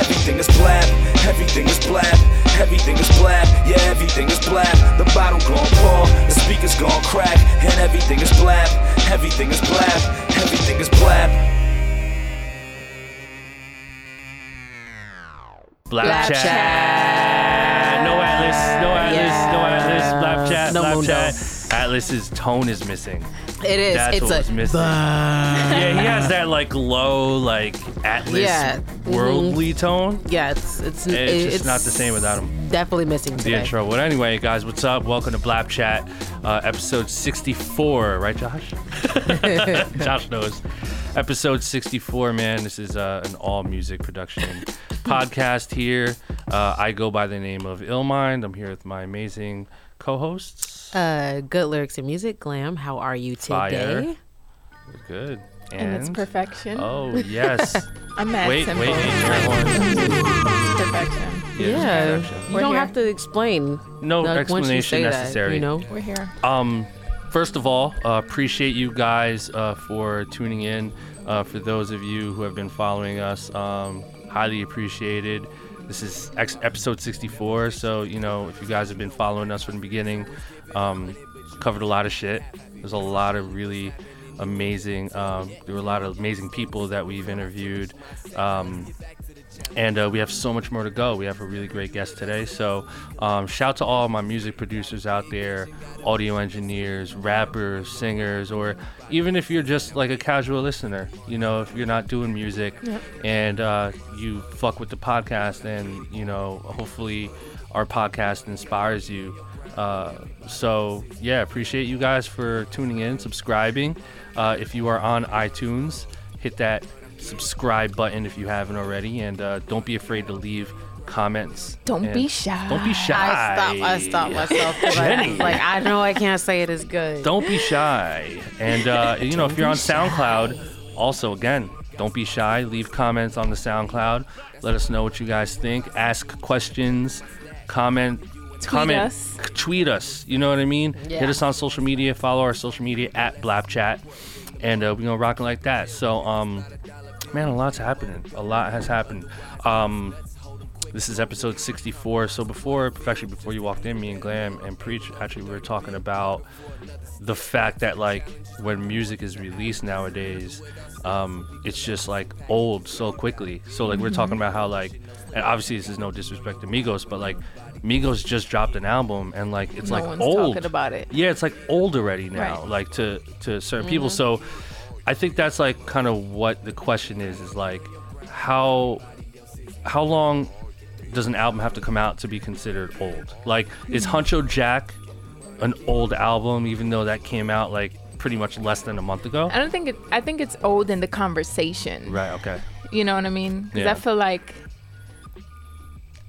everything is blab, everything is blab, everything is blab, yeah, everything is blab. The bottle gon' pour, the speakers gon' crack, and everything is blab, everything is blab, everything is blab. Blap, Blap chat. chat. No Atlas. No Atlas. No Atlas. Blap chat. No Blap Mundo. chat. Atlas's tone is missing. It is. That's it's what a was missing. yeah, he has that like low, like Atlas Yeah. worldly tone. yeah. It's it's It's just not the same without him. Definitely missing The today. intro. But anyway, guys, what's up? Welcome to Blap Chat, uh, episode 64. Right, Josh? Josh knows. Episode 64, man. This is uh, an all music production podcast here. Uh, I go by the name of Illmind. I'm here with my amazing co-hosts. Uh, good lyrics and music, glam. How are you Fire. today? We're good. and it's perfection. Oh yes. I'm mad wait, simple. wait, wait. It's perfection. Yeah, Yeah, perfection. you We're don't here. have to explain. No like, once you explanation say that, necessary. you know. We're here. Um, first of all, uh, appreciate you guys uh, for tuning in. Uh, for those of you who have been following us, um, highly appreciated. This is ex- episode 64, so you know if you guys have been following us from the beginning, um, covered a lot of shit. There's a lot of really amazing. Um, there were a lot of amazing people that we've interviewed. Um, and uh, we have so much more to go. We have a really great guest today. So, um, shout to all my music producers out there, audio engineers, rappers, singers, or even if you're just like a casual listener, you know, if you're not doing music and uh, you fuck with the podcast, and you know, hopefully our podcast inspires you. Uh, so yeah, appreciate you guys for tuning in, subscribing. Uh, if you are on iTunes, hit that subscribe button if you haven't already, and uh, don't be afraid to leave comments. Don't be shy. Don't be shy. I stop. I stop myself. 'cause I- Jenny. like I know I can't say it as good. Don't be shy. And uh, you know, if you're on SoundCloud, also again, don't be shy. Leave comments on the SoundCloud. Let us know what you guys think. Ask questions. Comment. Comment. us. Tweet us. You know what I mean? Yeah. Hit us on social media. Follow our social media at BlapChat, and uh, we're gonna rock it like that. So, um, man, a lot's happening. A lot has happened. Um, this is episode 64. So before, actually, before you walked in, me and Glam and Preach, actually, we were talking about the fact that like when music is released nowadays, um, it's just like old so quickly. So like we're talking about how like, and obviously this is no disrespect to Migos, but like Migos just dropped an album and like it's No like old. talking about it. Yeah, it's like old already now, Right. like to to certain people. Mm-hmm. So I think that's like kind of what the question is: is like how how long does an album have to come out to be considered old? Like, is Hmm. Huncho Jack an old album, even though that came out like pretty much less than a month ago? I don't think it. I think it's old in the conversation. Right. Okay. You know what I mean? Because Yeah. I feel like.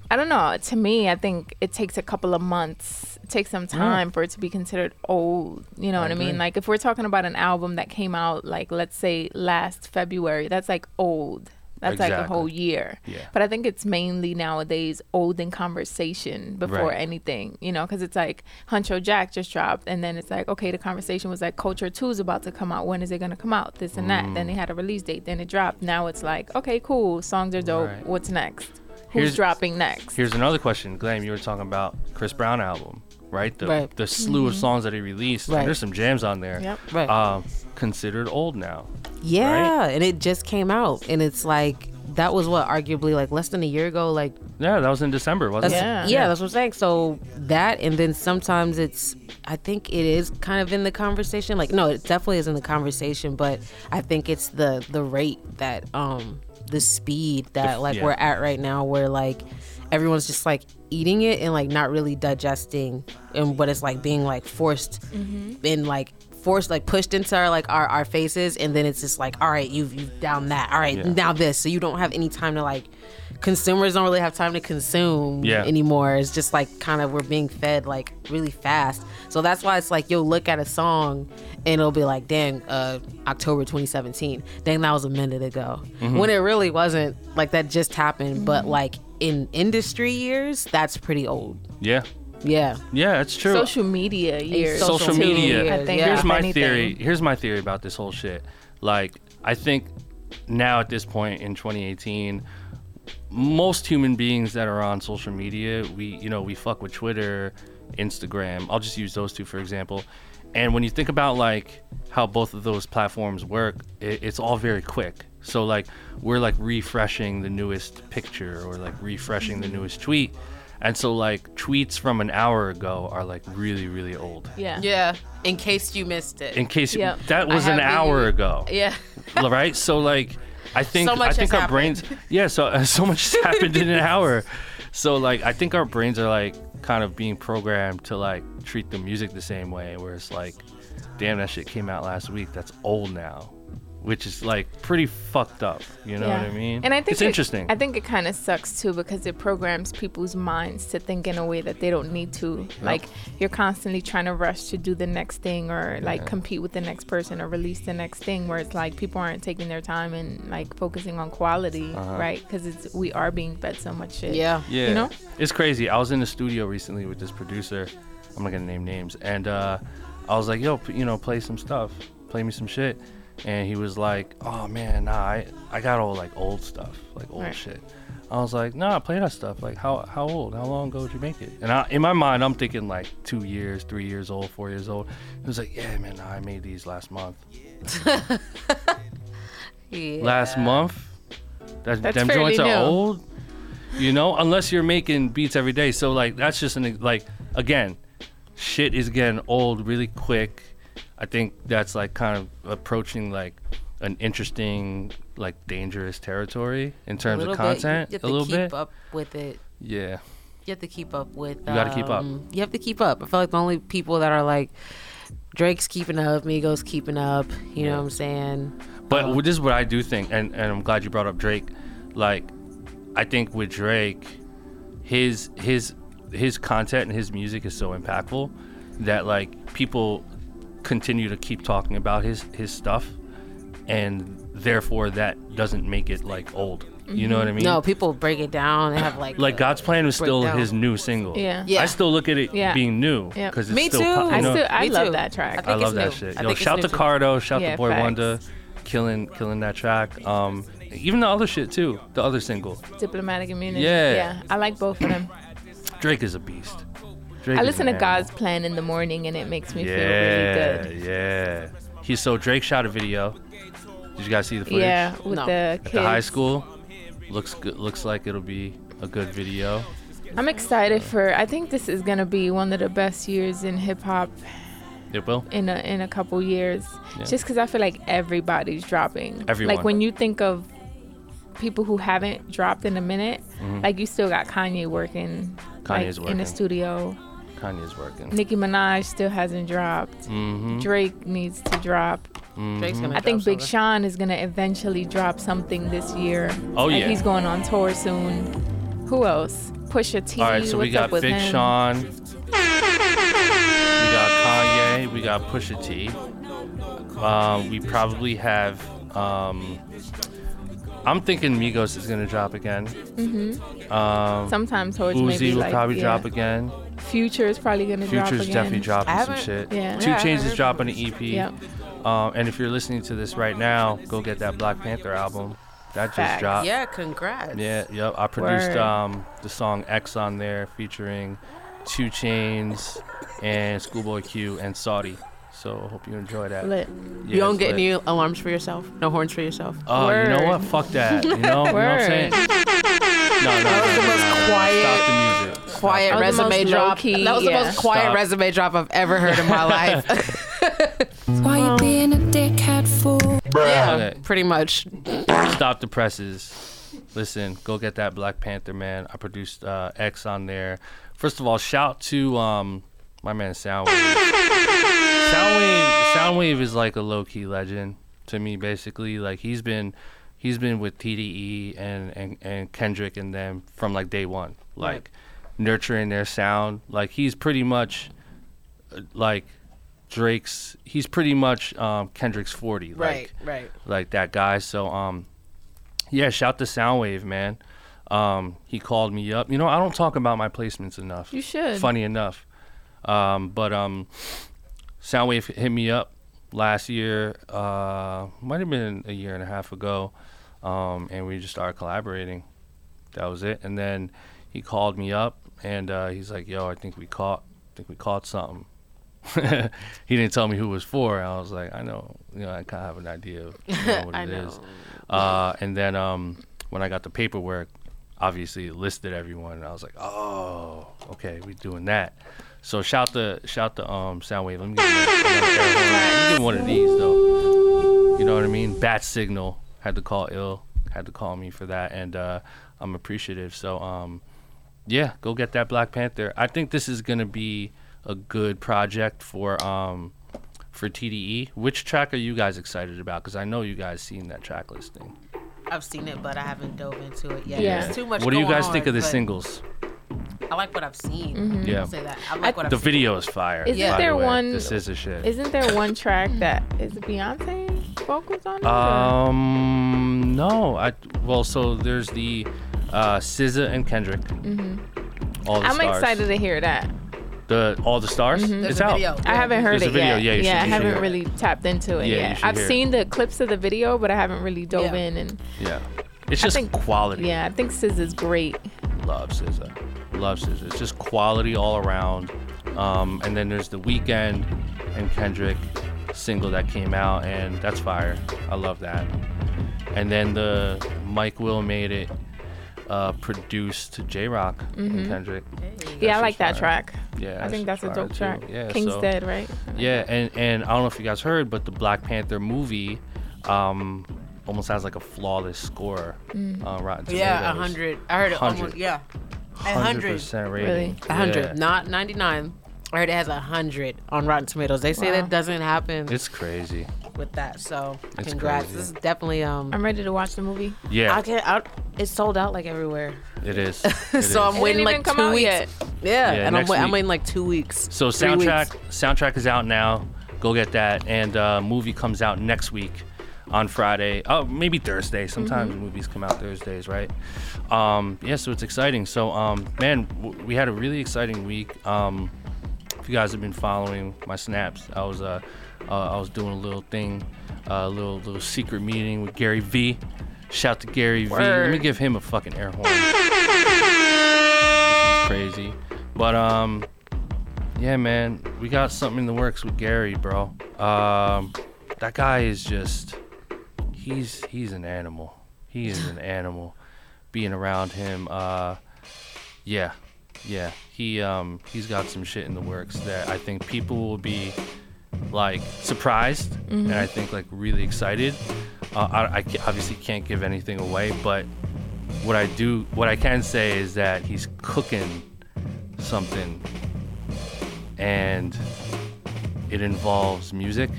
I don't know. To me, I think it takes a couple of months. It takes some mm. time for it to be considered old. You know I what I mean? Like if we're talking about an album that came out, like let's say last February, that's like old. That's like a whole year. Yeah. But I think it's mainly nowadays old in conversation before Right. anything, you know, because it's like Huncho Jack just dropped, and then it's like, okay, the conversation was like Culture 2 is about to come out. When is it going to come out? This and that. Then they mm. had a release date, then it dropped. Now it's like, okay, cool. Songs are dope. Right. What's next? Who's Here's- dropping next? Here's another question, Glam. You were talking about Chris Brown album, right? The Right. the slew of songs that he released. Right. There's some jams on there. Yep. Right. Um, considered old now. yeah, and it just came out, and it's like that was what arguably like less than a year ago. Like Yeah, that was in December, wasn't it? Yeah. yeah. that's what I'm saying. So that, and then sometimes it's, I think it is kind of in the conversation. Like, no, it definitely is in the conversation, but I think it's the the rate that, um, the speed that like yeah. we're at right now, where like everyone's just like eating it and like not really digesting and what it's like being like forced mm-hmm. and like forced like pushed into our like our, our faces and then it's just like all right you've you've down that all right Yeah. now this so you don't have any time to like consumers don't really have time to consume Yeah. anymore it's just like kind of we're being fed like really fast so that's why it's like you'll look at a song and it'll be like dang uh october 2017 dang that was a minute ago Mm-hmm. when it really wasn't like that just happened but like in industry years that's pretty old Yeah. yeah Yeah, it's true. Social media years. social too, media. I think, Yeah. Here's my anything. theory. Here's my theory about this whole shit. Like, I think now at this point in 2018, most human beings that are on social media, we you know we fuck with Twitter, Instagram. I'll just use those two for example. And when you think about like how both of those platforms work, it, it's all very quick. So like we're like refreshing the newest picture or like refreshing the newest tweet. And so like tweets from an hour ago are like really really old. Yeah. yeah in case you missed it In case Yep. that was an have the- hour ago, yeah right? So like, I think So I think our brains, yeah. So so much has happened in an hour. So like, I think our brains are like kind of being programmed to like treat the music the same way, where it's like, damn, that shit came out last week. That's old now, which is like pretty fucked up. You know what I mean? And I think it's it- interesting. I think it kind of sucks too because it programs people's minds to think in a way that they don't need to. Like you're constantly trying to rush to do the next thing or like compete with the next person or release the next thing. Where it's like people aren't taking their time and like focusing on quality, right? Because it's we are being fed so much shit. yeah Yeah, You know? it's crazy. I was in the studio recently with this producer. I'm not gonna name names, and uh, I was like, "Yo, p- you know, play some stuff, play me some shit." And he was like, "Oh man, nah, I, I got all like old stuff, like old Right. shit." I was like, "Nah, play that stuff. Like, how how old? How long ago did you make it?" And I, in my mind, I'm thinking like two years, three years old, four years old. He was like, "Yeah, man, nah, I made these last month. yeah Last month. That, That's them joints are new. old. You know, unless you're making beats every day. So like that's just an like again, shit is getting old really quick. I think that's like kind of approaching like an interesting like dangerous territory in a terms little of bit. content. you have a to little keep bit. up with it Yeah. you have to keep up with. You gotta keep up. um, You have to keep up. I feel like the only people that are like Drake's keeping up, Migos keeping up. You know what I'm saying? But Um, this is what I do think, and, and I'm glad you brought up Drake. Like, I think with Drake, his his his content and his music is so impactful that like people continue to keep talking about his his stuff, and therefore that doesn't make it like old. You know what I mean? No, people break it down. They have like Like God's plan was still Breakdown. his new single. Yeah. Yeah. I still look at it Yeah. being new Yeah. it's Me still too. pop- you I know? still I Me love too. that track. I I love it's that new. shit. Yo, shout to. Cardo, shout Yeah, to Boy facts. Wonder, killing killing that track. Um, even the other shit too, the other single. Diplomatic immunity. Yeah. Yeah. I like both of them. Drake is a beast. Drake I listen to God's plan in the morning and it makes me Yeah, feel really good. yeah. He's so Drake shot a video. Did you guys see the footage? Yeah, with No. the At the high school. Looks good. Looks like it'll be a good video. I'm excited for. I think this is gonna be one of the best years in hip hop It will. in a in a couple years. Yeah. Just because I feel like everybody's dropping. Everyone. Like when you think of people who haven't dropped in a minute, like you still got Kanye working. Mm-hmm. Kanye's like, in the studio. Kanye's working. Nicki Minaj still hasn't dropped. Mm-hmm. Drake needs to drop. Drake's gonna I think Big something. Sean is gonna eventually drop something this year. Oh, Like, yeah. he's going on tour soon. Who else? Pusha T. All right, so we got with Big him? Sean. We got Kanye. We got Pusha T. Um, we probably have. Um, I'm thinking Migos is gonna drop again. Mm-hmm. Um, Sometimes towards maybe Uzi will like probably yeah. drop again. Future is probably gonna drop Future's again. definitely dropping I some shit. Yeah. Two Yeah, Chains is dropping an EP. Yep. Um, and if you're listening to this right now, go get that Black Panther album. That just Facts. dropped. Yeah, congrats. Yeah, yep. I produced Word. um, the song X on there featuring 2 Chainz and Schoolboy Q and Saudi. So I hope you enjoy that. Lit. Yeah, you don't get lit. any alarms for yourself? No horns for yourself? Oh, you know what? Fuck that. You know, you know what I'm saying? No, no, no, was the most no, no. quiet- Stop the music. Stop Quiet That was the resume most drop. low-key, that was the most quiet Stop. resume drop I've ever heard in my life. Why you being a dickhead fool? yeah, Okay. pretty much. Stop the presses. listen, go get that Black Panther, man. I produced uh, X on there. First of all, shout to um, my man Soundwave. Soundwave, Soundwave is like a low key legend to me, basically. Like he's been, he's been with TDE and and, and Kendrick and them from like day one, like Right. nurturing their sound. Like he's pretty much, uh, like Drake's. He's pretty much um, Kendrick's forty. Like, right. like that guy. So um, yeah, shout to Soundwave, man. Um, he called me up. You know, I don't talk about my placements enough. You should. Funny enough, um, but um, Soundwave hit me up last year. Uh, might have been a year and a half ago, um, and we just started collaborating. That was it. And then he called me up, and uh, he's like, "Yo, I think we caught, I think we caught something." he didn't tell me who it was for. I was like, I know, you know, I kind of have an idea of you know, what I it is. know. Uh, and then um, when I got the paperwork, obviously it listed everyone, and I was like, oh, okay, we're doing that. So shout to shout to um, Soundwave. Let me give him a- another air horn. Let me give one of these though. You know what I mean? Bat signal had to call ill, had to call me for that, and uh, I'm appreciative. So um, yeah, go get that Black Panther. I think this is gonna be a good project for um, for TDE. Which track are you guys excited about? Because I know you guys seen that track listing. I've seen it, but I haven't dove into it yet. Yeah. There's too much. What do you going guys think of the but singles? I like what I've seen. Yeah. I'll say that. I like what The I've video is fire. Isn't by the there way. one- This is a shit. Isn't there one track that is Beyonce vocals on it? or- Um, no. I well, so there's the uh, SZA and Kendrick. Mhm. All the Mm-hmm. I'm stars. excited to hear that. The all the stars. seen. There's It's a out. video. I haven't heard There's a it video, yet. yeah, you should- I haven't hear it. really tapped into it Yeah, you yet. should I've hear it. seen the clips of the video, but I haven't really dove Yeah. in. And Yeah. It's I just think- quality. yeah, I think SZA is great. Love SZA. Love SZA. It's just quality all around. Um, and then there's the Weeknd and Kendrick single that came out, and that's fire. I love that. And then the Mike Will made it. Uh, produced Jay Rock and Kendrick. Mm-hmm. Yeah, I like shit's that fire. track. Yeah, I think that's a dope track. too. Yeah, King's so- Dead, right? Yeah, and and I don't know if you guys heard, but the Black Panther movie um, almost has like a flawless score Mm. on Rotten Tomatoes. Yeah, a hundred. I heard it 100. almost. Yeah, a Hundred hundred. percent rating. Really? Hundred, Yeah. not ninety nine. I heard it has a hundred on Rotten Tomatoes. They say Wow. that doesn't happen It's crazy. with that. So It's congrats. crazy. This is definitely um. I'm ready to watch the movie. Yeah, I can't. I, it's sold out like everywhere. it is. It so I'm. It waiting like even come two out weeks. yet. Yeah, Yeah, and I'm, next I'm week. waiting like two weeks. So soundtrack weeks. soundtrack is out now. Go get that, and uh, movie comes out next week on Friday. Oh, maybe Thursday. Sometimes Mm-hmm. movies come out Thursdays, right? Um, yeah, so it's exciting. So, um, man, w- we had a really exciting week. Um, if you guys have been following my snaps, I was uh, uh I was doing a little thing, a little little secret meeting with Gary V. Shout to Gary V. Let me give him a fucking air horn. This crazy, but um. Yeah, man, we got something in the works with Gary, bro. Um, that guy is just he's he's an animal. He is an animal. Being around him, uh, yeah, yeah. He um he's got some shit in the works that I think people will be like surprised and I think like really excited. Uh, I, I obviously can't give anything away, but what I do, what I can say is that he's cooking something and it involves music,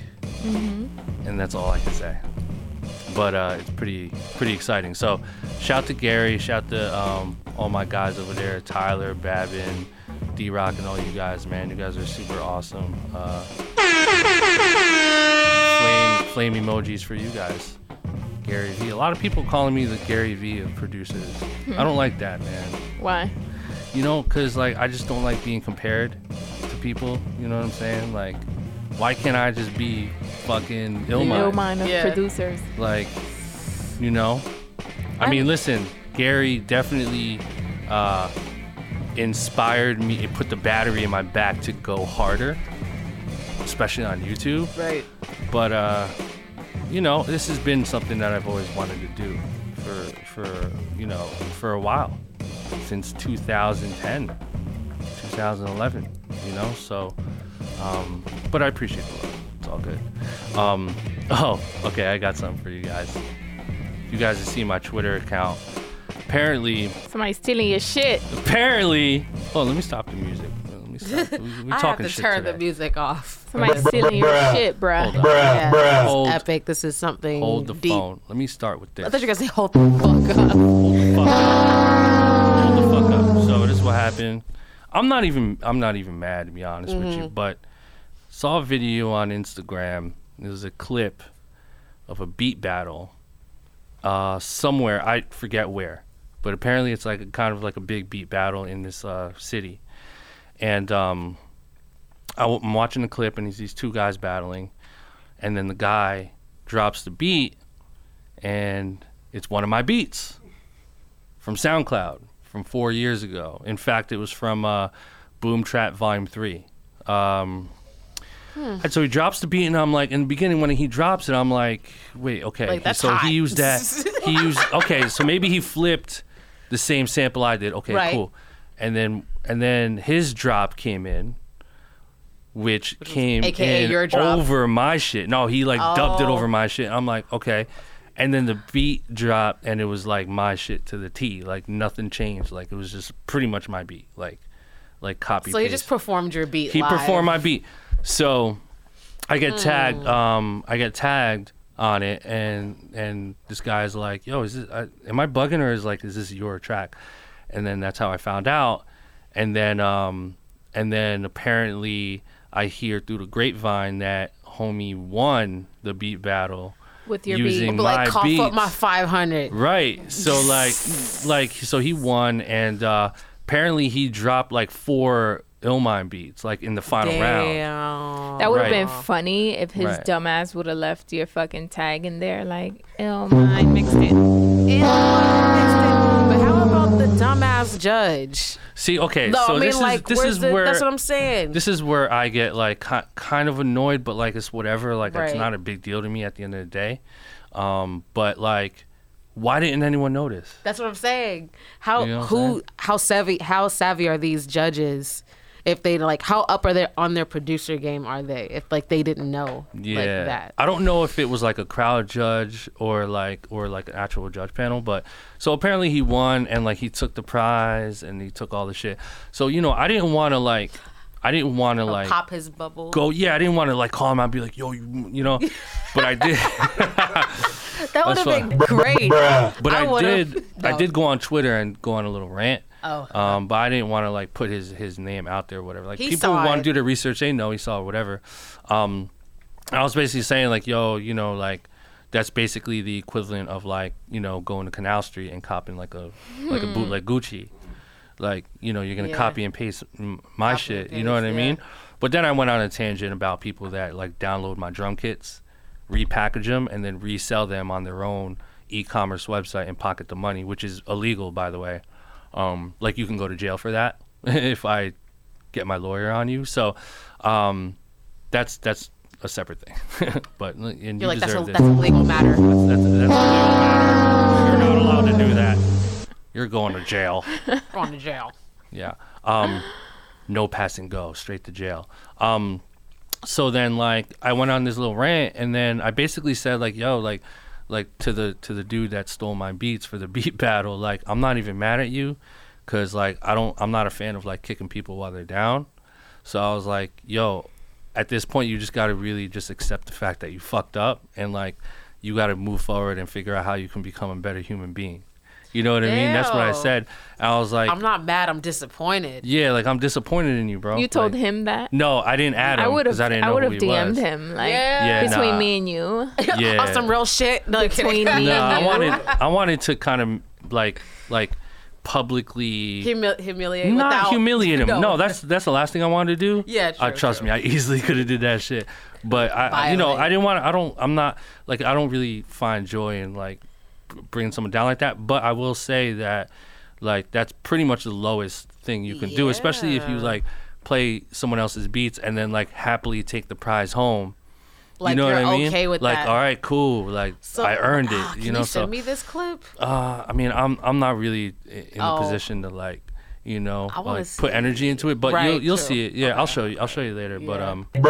and that's all I can say. But uh, it's pretty pretty exciting. So, shout to Gary, shout to um, all my guys over there, Tyler, Babin, D Rock, and all you guys, man. You guys are super awesome. Uh, flame flame emojis for you guys. Gary V. A lot of people calling me the Gary V of producers. I don't like that, man Why? you know because like i just don't like being compared to people you know what i'm saying like why can't i just be fucking No Illmind? mind of Yeah. producers. like you know i mean listen gary definitely uh inspired me it put the battery in my back to go harder especially on youtube Right. but uh you know this has been something that i've always wanted to do for for you know for a while since 2010 2011 you know so um but i appreciate the love it's all good um oh okay i got something for you guys you guys have seen my twitter account apparently, Somebody stealing your shit. apparently. Oh, let me stop the music. Let me stop. We, we I have to shit turn today. the music off. Somebody stealing your shit, bruh. Hold on. Yeah, this is Hold- epic. This is something Hold the deep. phone. Let me start with this. I thought you were gonna say hold the fuck up. Hold the fuck up. Hold the fuck up. So this is what happened. I'm not even I'm not even mad to be honest with Mm-hmm. you, but saw a video on Instagram. It was a clip of a beat battle uh, somewhere. I forget where, but apparently it's like a, kind of like a big beat battle in this uh, city. And um, I w- I'm watching the clip, and it's these two guys battling, and then the guy drops the beat, and it's one of my beats from SoundCloud from four years ago. In fact, it was from uh, Boom Trap Volume Three. Um. And so he drops the beat, and I'm like, in the beginning when he drops it, I'm like, wait, okay. Like, that's so hot. he used that. He used okay. So maybe he flipped the same sample I did. Okay, Right. cool. And then and then his drop came in, which came AKA in your drop. over my shit. No, he like dubbed it Oh. over my shit. I'm like, okay. And then the beat dropped, and it was like my shit to the T. Like nothing changed. Like it was just pretty much my beat. Like, like copy. So he paste. just performed your beat. He live. Performed my beat. So I get tagged. Um, I get tagged on it, and and this guy's like, "Yo, is this? I, am I bugging or is like, is this your track?" And then that's how I found out. And then um, and then apparently I hear through the grapevine that homie won the beat battle With your using beat. But like, my cough beats. up my 500. Right. So like like so he won and uh apparently he dropped like four Illmind beats like in the final round. That would have Right. been funny if his Right. dumbass would have left your fucking tag in there, like, ill mind mixed in. But how about the dumbass judge? See, okay, No, so I mean, this like, is this is the, where that's what I'm saying. this is where I get like kind of annoyed, but like it's whatever. Like it's not a big deal to me at the end of the day. Um, but like, why didn't anyone notice? That's what I'm saying. How You know what who saying? how savvy how savvy are these judges? If they like how up are they on their producer game are they? If like they didn't know Yeah, like that. I don't know if it was like a crowd judge or like or like an actual judge panel, but so apparently he won and like he took the prize and he took all the shit. So you know, I didn't want to like, I didn't want to like pop his bubble. go. Yeah, I didn't want to like call him out and be like, yo, you, you know, but I did. that would have been great. But I I, would've- did. I did go on Twitter and go on a little rant. Oh. Um, but I didn't want to like put his his name out there, or whatever. Like He people want to do the research, they know he saw it, whatever. Um, I was basically saying like, yo, you know, like that's basically the equivalent of like, you know, going to Canal Street and copying like a like a bootleg Gucci. Like, you know, you're gonna Yeah. copy and paste my Copy shit. and You know what I mean? But then I went on a tangent about people that like download my drum kits, repackage them, and then resell them on their own e-commerce website and pocket the money, which is illegal, by the way. Um, like you can go to jail for that if I get my lawyer on you. So um, that's that's a separate thing. but and you You're like that's a that's a legal matter. That's, that's, that's a legal matter. You're not allowed to do that. You're going to jail. Going to jail. Yeah. Um, no pass and go, straight to jail. Um, so then like I went on this little rant, and then I basically said like, yo, like, like to the to the dude that stole my beats for the beat battle, like I'm not even mad at you, cause like I don't, I'm not a fan of like kicking people while they're down. So I was like, yo, at this point you just got to really just accept the fact that you fucked up, and like you got to move forward and figure out how you can become a better human being. You know what I mean? That's what I said. I was like, I'm not mad. I'm disappointed. yeah, like I'm disappointed in you, bro. You told Like, him that? No, I didn't add him I would have because I didn't know I would have DM'd was. him like Yeah. Yeah, between nah. me and you. Yeah. On some real shit. No, Between me No, I you. wanted I wanted to kind of like like publicly Humil- humiliate not without humiliate him. No. No. that's that's the last thing I wanted to do. Yeah, uh, true, trust true. me, I easily could have did that shit. But I, I- you know, I didn't want. I don't. I'm not like I don't really find joy in like b- bringing someone down like that. But I will say that like that's pretty much the lowest thing you can do, especially if you like play someone else's beats and then like happily take the prize home. Like you know you're what I mean? okay with like, that. all right, cool. Like, So, I earned it. can you know, send so me this clip. uh, I mean, I'm I'm not really in a Oh. position to like, you know, I like put see- energy into it. But Right, you'll you'll true. see it. Yeah, I'll show you. I'll show you later. But Yeah. um, I just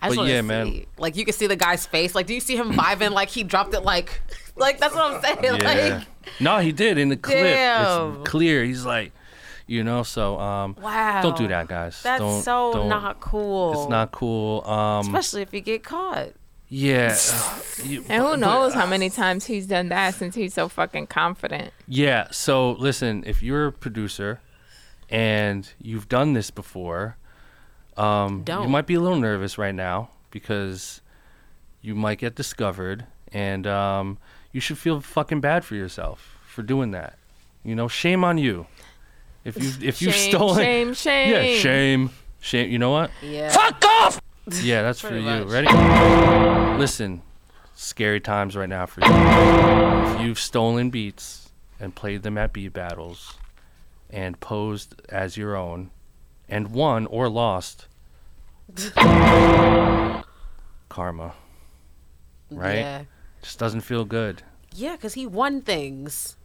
But wanna yeah, man. see. Like you can see the guy's face. Like, do you see him vibing? like he dropped it. Like, like that's what I'm saying. yeah. Like, no, he did in the clip. Damn. It's clear. He's like, you know. So um, wow. don't do that, guys. That's don't, so don't- not cool. It's not cool. Um, especially if you get caught. yeah. uh, you- And who but- knows how many times he's done that since he's so fucking confident. Yeah. So listen, if you're a producer and you've done this before, um, you Don't. you might be a little nervous right now because you might get discovered, and um, you should feel fucking bad for yourself for doing that. You know, shame on you. If you if you've stolen, shame, shame. yeah, shame, shame. You know what? Yeah. Fuck off. Yeah, that's for you. much. Ready? Listen, scary times right now for you. If you've stolen beats and played them at beat battles and posed as your own and won or lost, karma Right? Yeah. just doesn't feel good. Yeah, because he won things.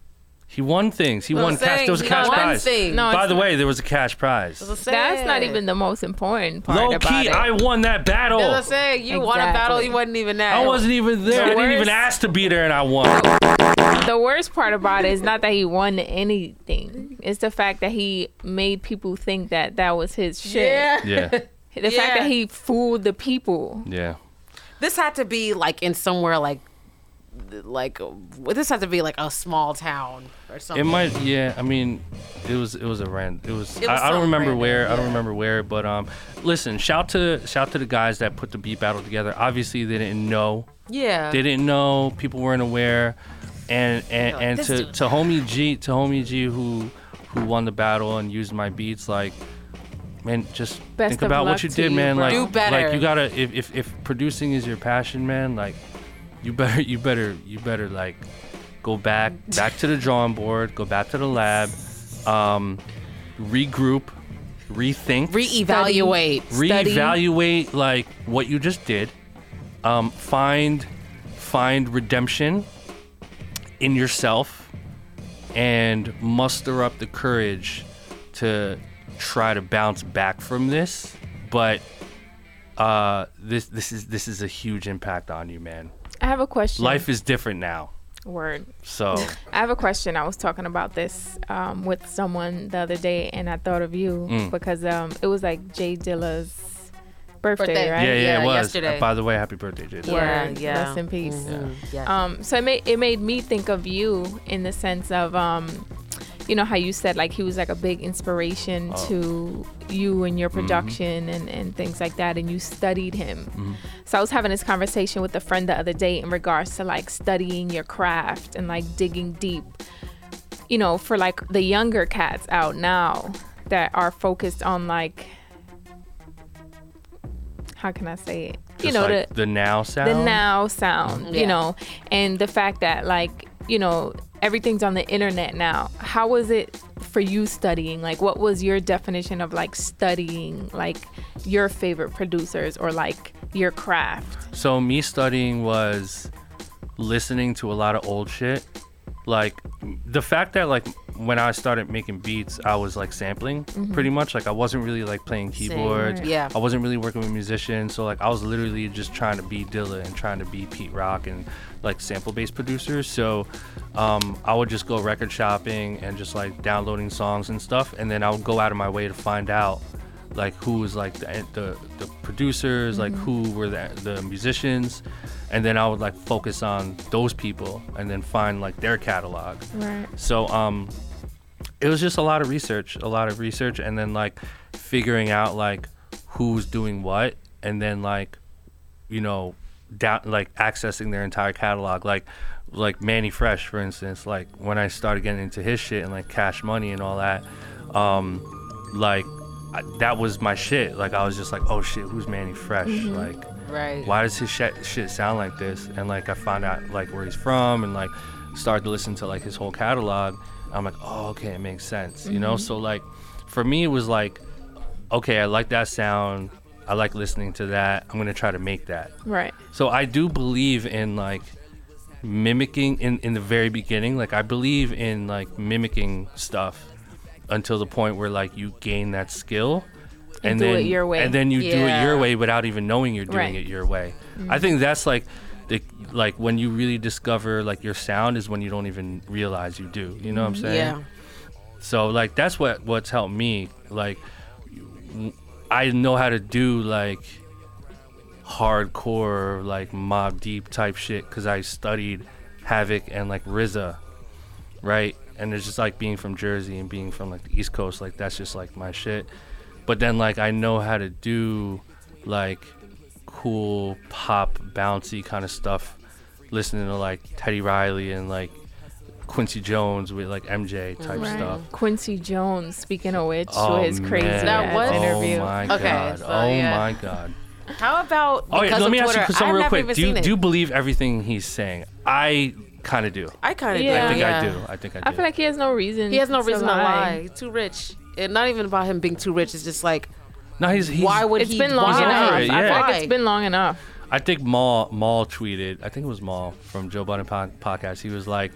He won things. He I'm won cash. There was a cash won prize. things. No, By it's the not. way, there was a cash prize. That's what I'm That's not even the most important part Low about key, it. I won that battle. That's what I'm saying. You won a battle. Exactly. You wasn't even there. I wasn't even there. I didn't even worst- ask to be there, and I won. the worst part about it is not that he won anything. It's the fact that he made people think that that was his shit. Yeah. Yeah, The fact Yeah. that he fooled the people. yeah. This had to be like in somewhere like, like this had to be like a small town or something. It might, yeah. I mean, it was it was a rand. It was. It was I, I don't remember random, where. I don't remember where. But um, listen. Shout to shout to the guys that put the beat battle together. Obviously, they didn't know. Yeah. They didn't know. People weren't aware. And and, like, and "This to dude to homie G to homie G who who won the battle and used my beats like. Man, just Best think about what you did, you, man. bro. Like, Do better. like you gotta. If, if if producing is your passion, man, like, you better you better you better like go back back to the drawing board, go back to the lab, um, regroup, rethink, Reevaluate. Study. reevaluate like what you just did, um, find find redemption in yourself, and muster up the courage to try to bounce back from this. But uh, this this is this is a huge impact on you, man. I have a question. Life is different now, Word. so. I have a question. I was talking about this um, with someone the other day, and I thought of you Mm. because um, it was like Jay Dilla's birthday, Birthday. right? Yeah, yeah, Yeah, it was. yesterday. Uh, by the way, happy birthday, Jason. Yeah, Word. yeah. Rest in peace. Mhm, Yeah. Um, so it made it made me think of you in the sense of um, you know how you said like he was like a big inspiration Oh. to you and your Mm-hmm. production and, and things like that and you studied him so i was having this conversation with a friend the other day in regards to like studying your craft and like digging deep you know for like the younger cats out now that are focused on like how can i say it you know like the the now sound. the now sound, Yeah. you know, and the fact that like, you know, everything's on the internet now. How was it for you studying? Like what was your definition of like studying like your favorite producers or like your craft? So me studying was listening to a lot of old shit. Like the fact that like when I started making beats, I was like sampling pretty much. Like I wasn't really like playing keyboards. Right. Yeah. I wasn't really working with musicians. So like I was literally just trying to be Dilla and trying to be Pete Rock and like sample based producers. So um, I would just go record shopping and just like downloading songs and stuff. And then I would go out of my way to find out like who was like the the, the producers, like who were the, the musicians, and then I would like focus on those people and then find like their catalog. Right. So um, it was just a lot of research, a lot of research, and then like figuring out like who's doing what, and then like you know down like accessing their entire catalog, like like Manny Fresh, for instance. Like when I started getting into his shit and like Cash Money and all that, um, like I, that was my shit. Like I was just like, oh shit, who's Manny Fresh? Like right. why does his shit, shit sound like this? And like I found out like where he's from and like started to listen to like his whole catalog. I'm like, oh, okay, it makes sense, you know. Mm-hmm. So like, for me, it was like, okay, I like that sound. I like listening to that. I'm gonna try to make that. Right. So I do believe in like mimicking in in the very beginning. Like I believe in like mimicking stuff. until the point where like you gain that skill And do then it your way. and then you do it your way without even knowing you're doing Right. it your way i mm-hmm. think that's like the like when you really discover like your sound is when you don't even realize you do you know what i'm mm-hmm. saying Yeah. so like that's what what's helped me. Like I know how to do like hardcore like Mobb Deep type shit because I studied Havoc and like RZA, right? And it's just like being from Jersey and being from like the East Coast, like that's just like my shit. But then like I know how to do like cool pop bouncy kind of stuff, listening to like Teddy Riley and like Quincy Jones with like MJ type Right. stuff. Quincy Jones, speaking of which, Oh, his crazy man. That ass was- interview. Oh my Okay, god. so, oh yeah. my god. How about Oh yeah, let me Twitter? ask you something I've real quick. Do you do you believe everything he's saying? I kind of do. I kind of Yeah. I think yeah. I do. I think I do. I feel like he has no reason. He has no to reason to lie. He's too rich. And not even about him being too rich. It's just like, no, he's, he's why would It's he? been long why? enough. Right, I feel yeah. like it's been long enough. I think Mal Mal tweeted. I think it was Mal from Joe Budden po- podcast. He was like,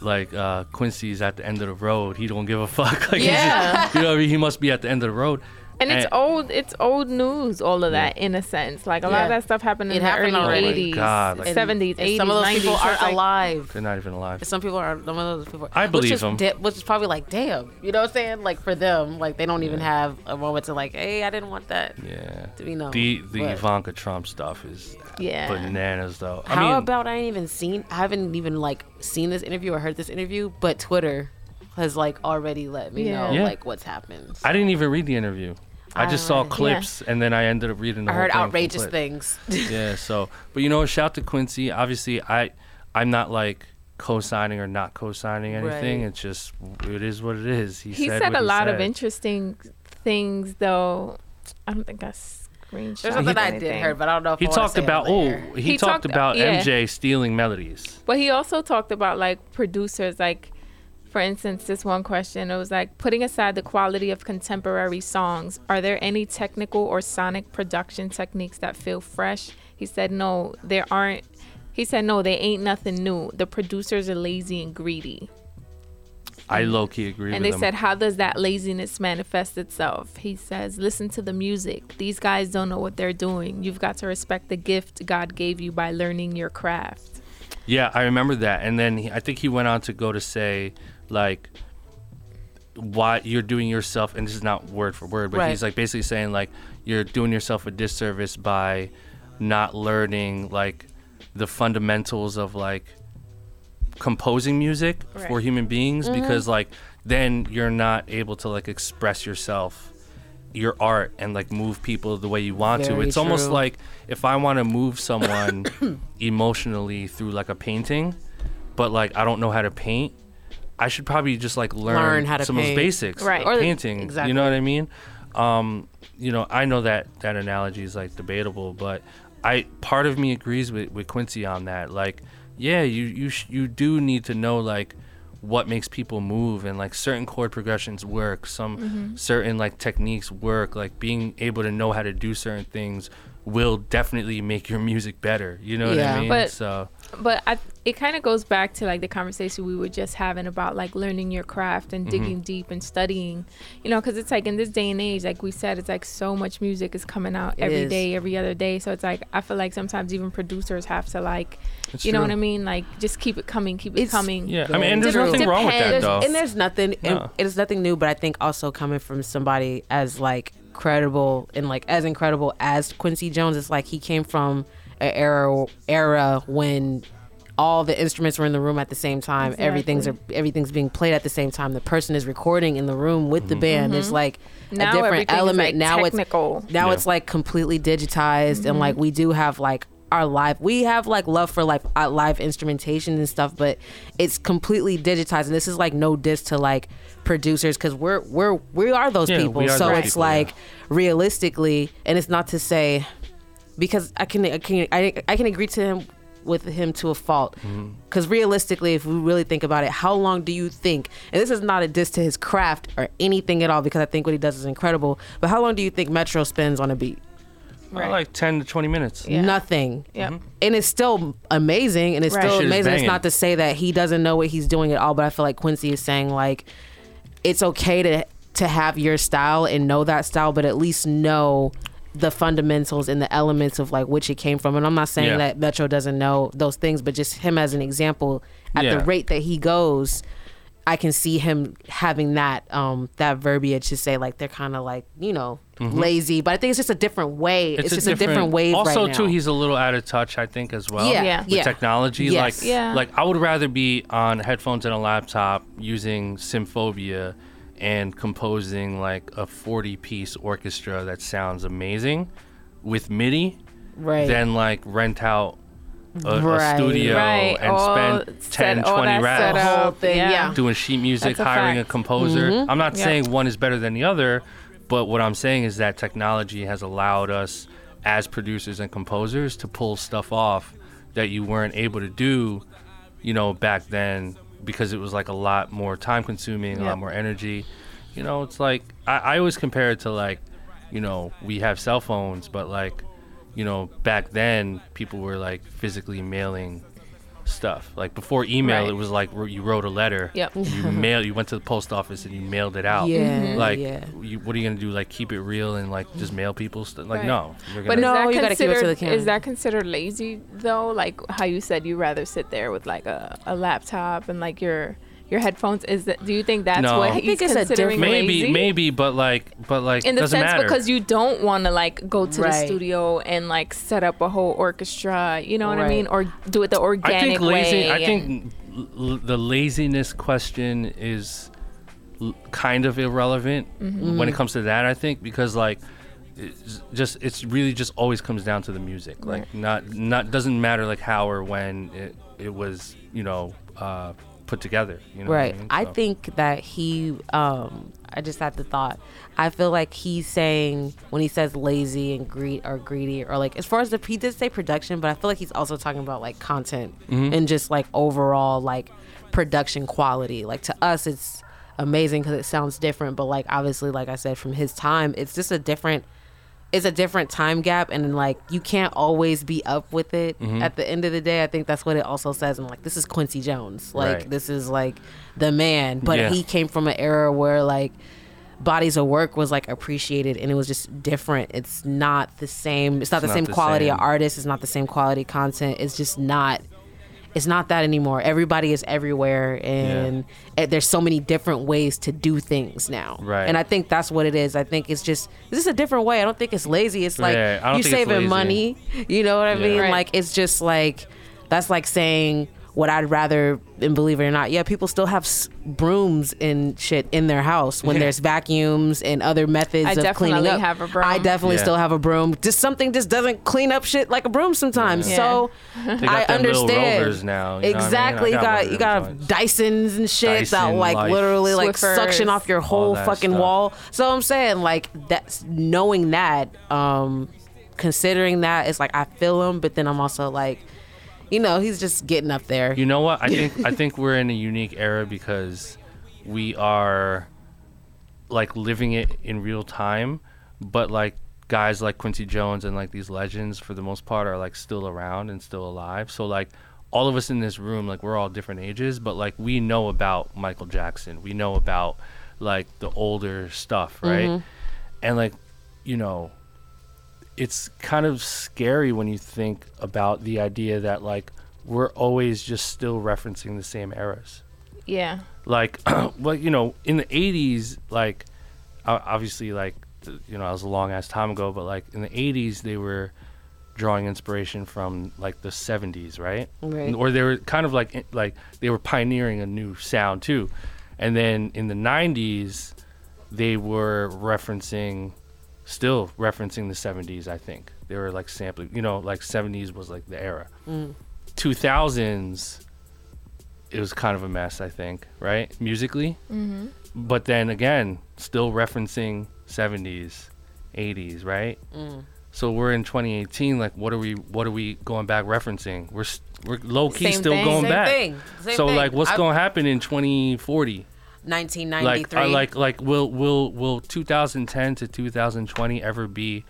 like uh, Quincy's at the end of the road. He don't give a fuck. like, Yeah. just- you know, what I mean? he must be at the end of the road. And it's And- old. It's old news. All of that, in a sense. Like a lot of that stuff happened in It the happened early already. '80s, God, like- '70s, and '80s, Some of those '90s. people are like- alive. They're not even alive. Some people are. Some of those people. I which believe is them. da- which is probably like, damn. You know what I'm saying? Like for them, like they don't even have a moment to like, hey, I didn't want that Yeah. to be known. The the But Ivanka Trump stuff is Yeah. bananas though. I How mean, about I ain't even seen? I haven't even like seen this interview or heard this interview, but Twitter has like already let me Yeah. know Yeah. like what's happened. I didn't even read the interview. I just saw Alright. clips and then I ended up reading the I whole heard thing outrageous things. yeah so but you know shout to quincy obviously i i'm not like co-signing or not co-signing anything Right. it's just it is what it is he, He said, said a he lot of interesting things, though. I don't think I screenshot. There's something I did anything. hear, but I don't know if he I talked say about oh he, He talked talked- about yeah. mj stealing melodies But he also talked about like producers, like for instance, this one question it was like putting aside the quality of contemporary songs, are there any technical or sonic production techniques that feel fresh? He said no, there aren't. He said no, they ain't nothing new. The producers are lazy and greedy. i low-key agree And they him said, How does that laziness manifest itself? He says, Listen to the music. These guys don't know what they're doing. You've got to respect the gift God gave you by learning your craft. yeah i remember that and then he, i think he went on to go to say like why you're doing yourself and this is not word for word but Right. he's like basically saying like you're doing yourself a disservice by not learning like the fundamentals of like composing music for human beings Mm-hmm. because like then you're not able to like express yourself your art and like move people the way you want to Very it's almost like if i want to move someone emotionally through like a painting but like i don't know how to paint i should probably just like learn, Learn how to some of paint. those basics Right. of Or the- painting exactly. you know what i mean um you know i know that that analogy is like debatable but i part of me agrees with with quincy on that like yeah you you sh- you do need to know like what makes people move and like certain chord progressions work some Mm-hmm. certain like techniques work like being able to know how to do certain things will definitely make your music better you know what i mean But- so But I, it kind of goes back to like the conversation we were just having about like learning your craft and mm-hmm. digging deep and studying, you know, because it's like in this day and age, like we said, it's like so much music is coming out It every is. day, every other day. So it's like I feel like sometimes even producers have to like, It's you know what I mean, like just keep it coming, keep it It's- coming. yeah i mean and there's True. nothing wrong with that There's- though and there's nothing No. it's nothing new but i think also coming from somebody as like credible and like as incredible as quincy jones it's like he came from an era era when all the instruments were in the room at the same time. Everything's are, everything's being played at the same time. The person is recording in the room with the mm-hmm. band. There's mm-hmm. like Now a different element like, now technical. it's now Yeah. it's like completely digitized and like mm-hmm. we do have like our live we have like love for like uh, live instrumentation and stuff but it's completely digitized and this is like no diss to like producers because we're we're we are those Yeah, people. are so those it's people, like yeah. realistically and it's not to say because i can i can i, I can agree to him with him to a fault Mm-hmm. because realistically if we really think about it how long do you think and this is not a diss to his craft or anything at all because i think what he does is incredible but how long do you think metro spends on a beat Uh, like 10 to 20 minutes Yeah. nothing Yeah. and it's still amazing and it's Right. still Shit amazing it's not to say that he doesn't know what he's doing at all but i feel like quincy is saying like it's okay to to have your style and know that style, but at least know the fundamentals and the elements of like which it came from. And I'm not saying Yeah. that Metro doesn't know those things, but just him as an example, at Yeah. the rate that he goes, I can see him having that um that verbiage to say like they're kind of like you know lazy, but I think it's just a different way. It's, just a different wave Also, right too, he's a little out of touch, I think, as well. Yeah, Yeah. With yeah. technology, Yes. like, Yeah. like I would rather be on headphones and a laptop using Symphobia and composing like a 40-piece orchestra that sounds amazing with MIDI right. than like rent out a, a studio Right. and All spend 10, all 20 that racks thing, yeah. doing sheet music, a hiring a composer. Mm-hmm. I'm not Yeah. saying one is better than the other, but what I'm saying is that technology has allowed us as producers and composers to pull stuff off that you weren't able to do, you know, back then because it was like a lot more time consuming, a lot more energy. You know, it's like I, I always compare it to like, you know, we have cell phones, but like, you know, back then people were like physically mailing stuff. Like before email, Right. it was like you wrote a letter. Yep. You mail. You went to the post office and you mailed it out. Yeah, mm-hmm. Like, yeah. you, what are you gonna do? Like keep it real and like just mm-hmm. mail people stuff? Like Right. no. You're But gonna, No, you gotta keep it to the can. is that considered lazy though? Like how you said you rather sit there with like a, a laptop and like your your headphones. Is that do you think that's No. what I he's think it's a considering maybe lazy? maybe, but like but like in the doesn't sense matter. because you don't want to like go to the studio and like set up a whole orchestra, you know what I mean, or do it the organic I think lazy. way. I think l- l- the laziness question is l- kind of irrelevant Mm-hmm. when it comes to that. I think because like it's just it's really just always comes down to the music. Like Right. not not doesn't matter like how or when it it was you know uh, put together. You know right. I, mean? I think that he. um I just had the thought. I feel like he's saying when he says lazy and greed or greedy or like as far as the he did say production, but I feel like he's also talking about like content Mm-hmm. and just like overall like production quality. Like to us, it's amazing because it sounds different, but like obviously, like I said, from his time, it's just a different. It's a different time gap, and like you can't always be up with it. Mm-hmm. At the end of the day, I think that's what it also says. And like, this is Quincy Jones. Like, Right. this is like the man. But Yeah. he came from an era where like bodies of work was like appreciated and it was just different. It's not the same. It's not It's the not same the quality of artists. It's not the same quality content. It's just not. It's not that anymore. Everybody is everywhere, and eh, there's so many different ways to do things now. Right. And I think that's what it is. I think it's just this is a different way. I don't think it's lazy. It's like Yeah, you think it's saving money. You know what I Yeah. mean? Right. Like it's just like that's like saying what I'd rather, and believe it or not, yeah, people still have s- brooms and shit in their house when there's vacuums and other methods I of cleaning definitely up. have a broom. I definitely Yeah. still have a broom. Just something just doesn't clean up shit like a broom sometimes. Yeah. So They got I them little understand. rovers now, you know what I mean? exactly. I You got got one of you them got. Dysons and shit that Dyson, like Life. literally like Swiffers. suction off your whole that fucking stuff. wall. So I'm saying like that's knowing that, um, considering that it's like I feel them, but then I'm also like, you know, he's just getting up there. You know what? I think I think we're in a unique era because we are like living it in real time, but like guys like Quincy Jones and like these legends for the most part are like still around and still alive. So like all of us in this room like we're all different ages, but like we know about Michael Jackson. We know about like the older stuff, right? Mm-hmm. And like you know, it's kind of scary when you think about the idea that like we're always just still referencing the same eras. Yeah, like well you know in the 80s like obviously like you know that was a long ass time ago but like in the 80s they were drawing inspiration from like the 70s right, Right. or they were kind of like like they were pioneering a new sound too. And then in the 90s they were referencing still referencing the 70s i think. They were like sampling you know like 70s was like the era. 2000s it was kind of a mess i think right? Musically. Mm-hmm. but then again still referencing 70s 80s right? So we're in 2018 like what are we what are we going back referencing? We're we're low key Same still thing. going Same back. thing. Same so thing. like what's I- to happen in 2040 like 1993. uh, like like will will will 2010 to 2020 ever be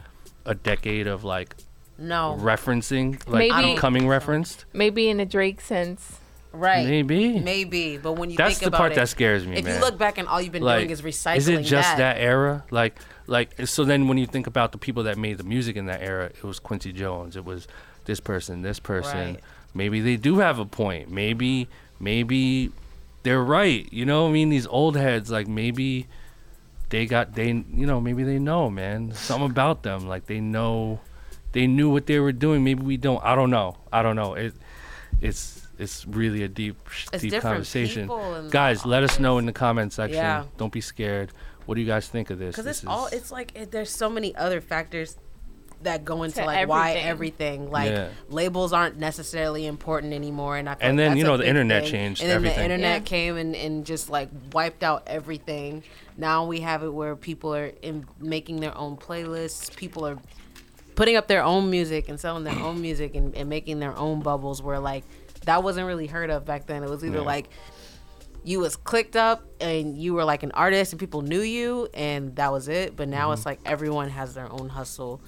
a decade of like no. referencing like Maybe- becoming referenced maybe in a Drake sense, Right. Maybe. Maybe, but when you think about That's think the about part it, that scares me, if man. you look back and all you've been like doing is recycling is it just that, that. era like like so then when you think about the people that made the music in that era it was quincy jones it was this person this person Right. maybe they do have a point maybe maybe they're right you know what i mean? These old heads like maybe they got they you know maybe they know man. Something about them like they know they knew what they were doing. Maybe we don't i don't know i don't know. It it's it's really a deep It's deep conversation. guys let us know in the comment section. Yeah. don't be scared. What do you guys think of this? Because it's all it's like it, there's so many other factors that go into To like why everything. everything like Yeah. labels aren't necessarily important anymore and I feel And like then, that's you know, the internet thing. changed and then everything. the internet Yeah. came and, and just like wiped out everything now we have it where people are in making their own playlists people are putting up their own music and selling their own music and, and making their own bubbles where like that wasn't really heard of back then it was either Yeah. like you was clicked up and you were like an artist and people knew you and that was it but now Mm-hmm. it's like everyone has their own hustle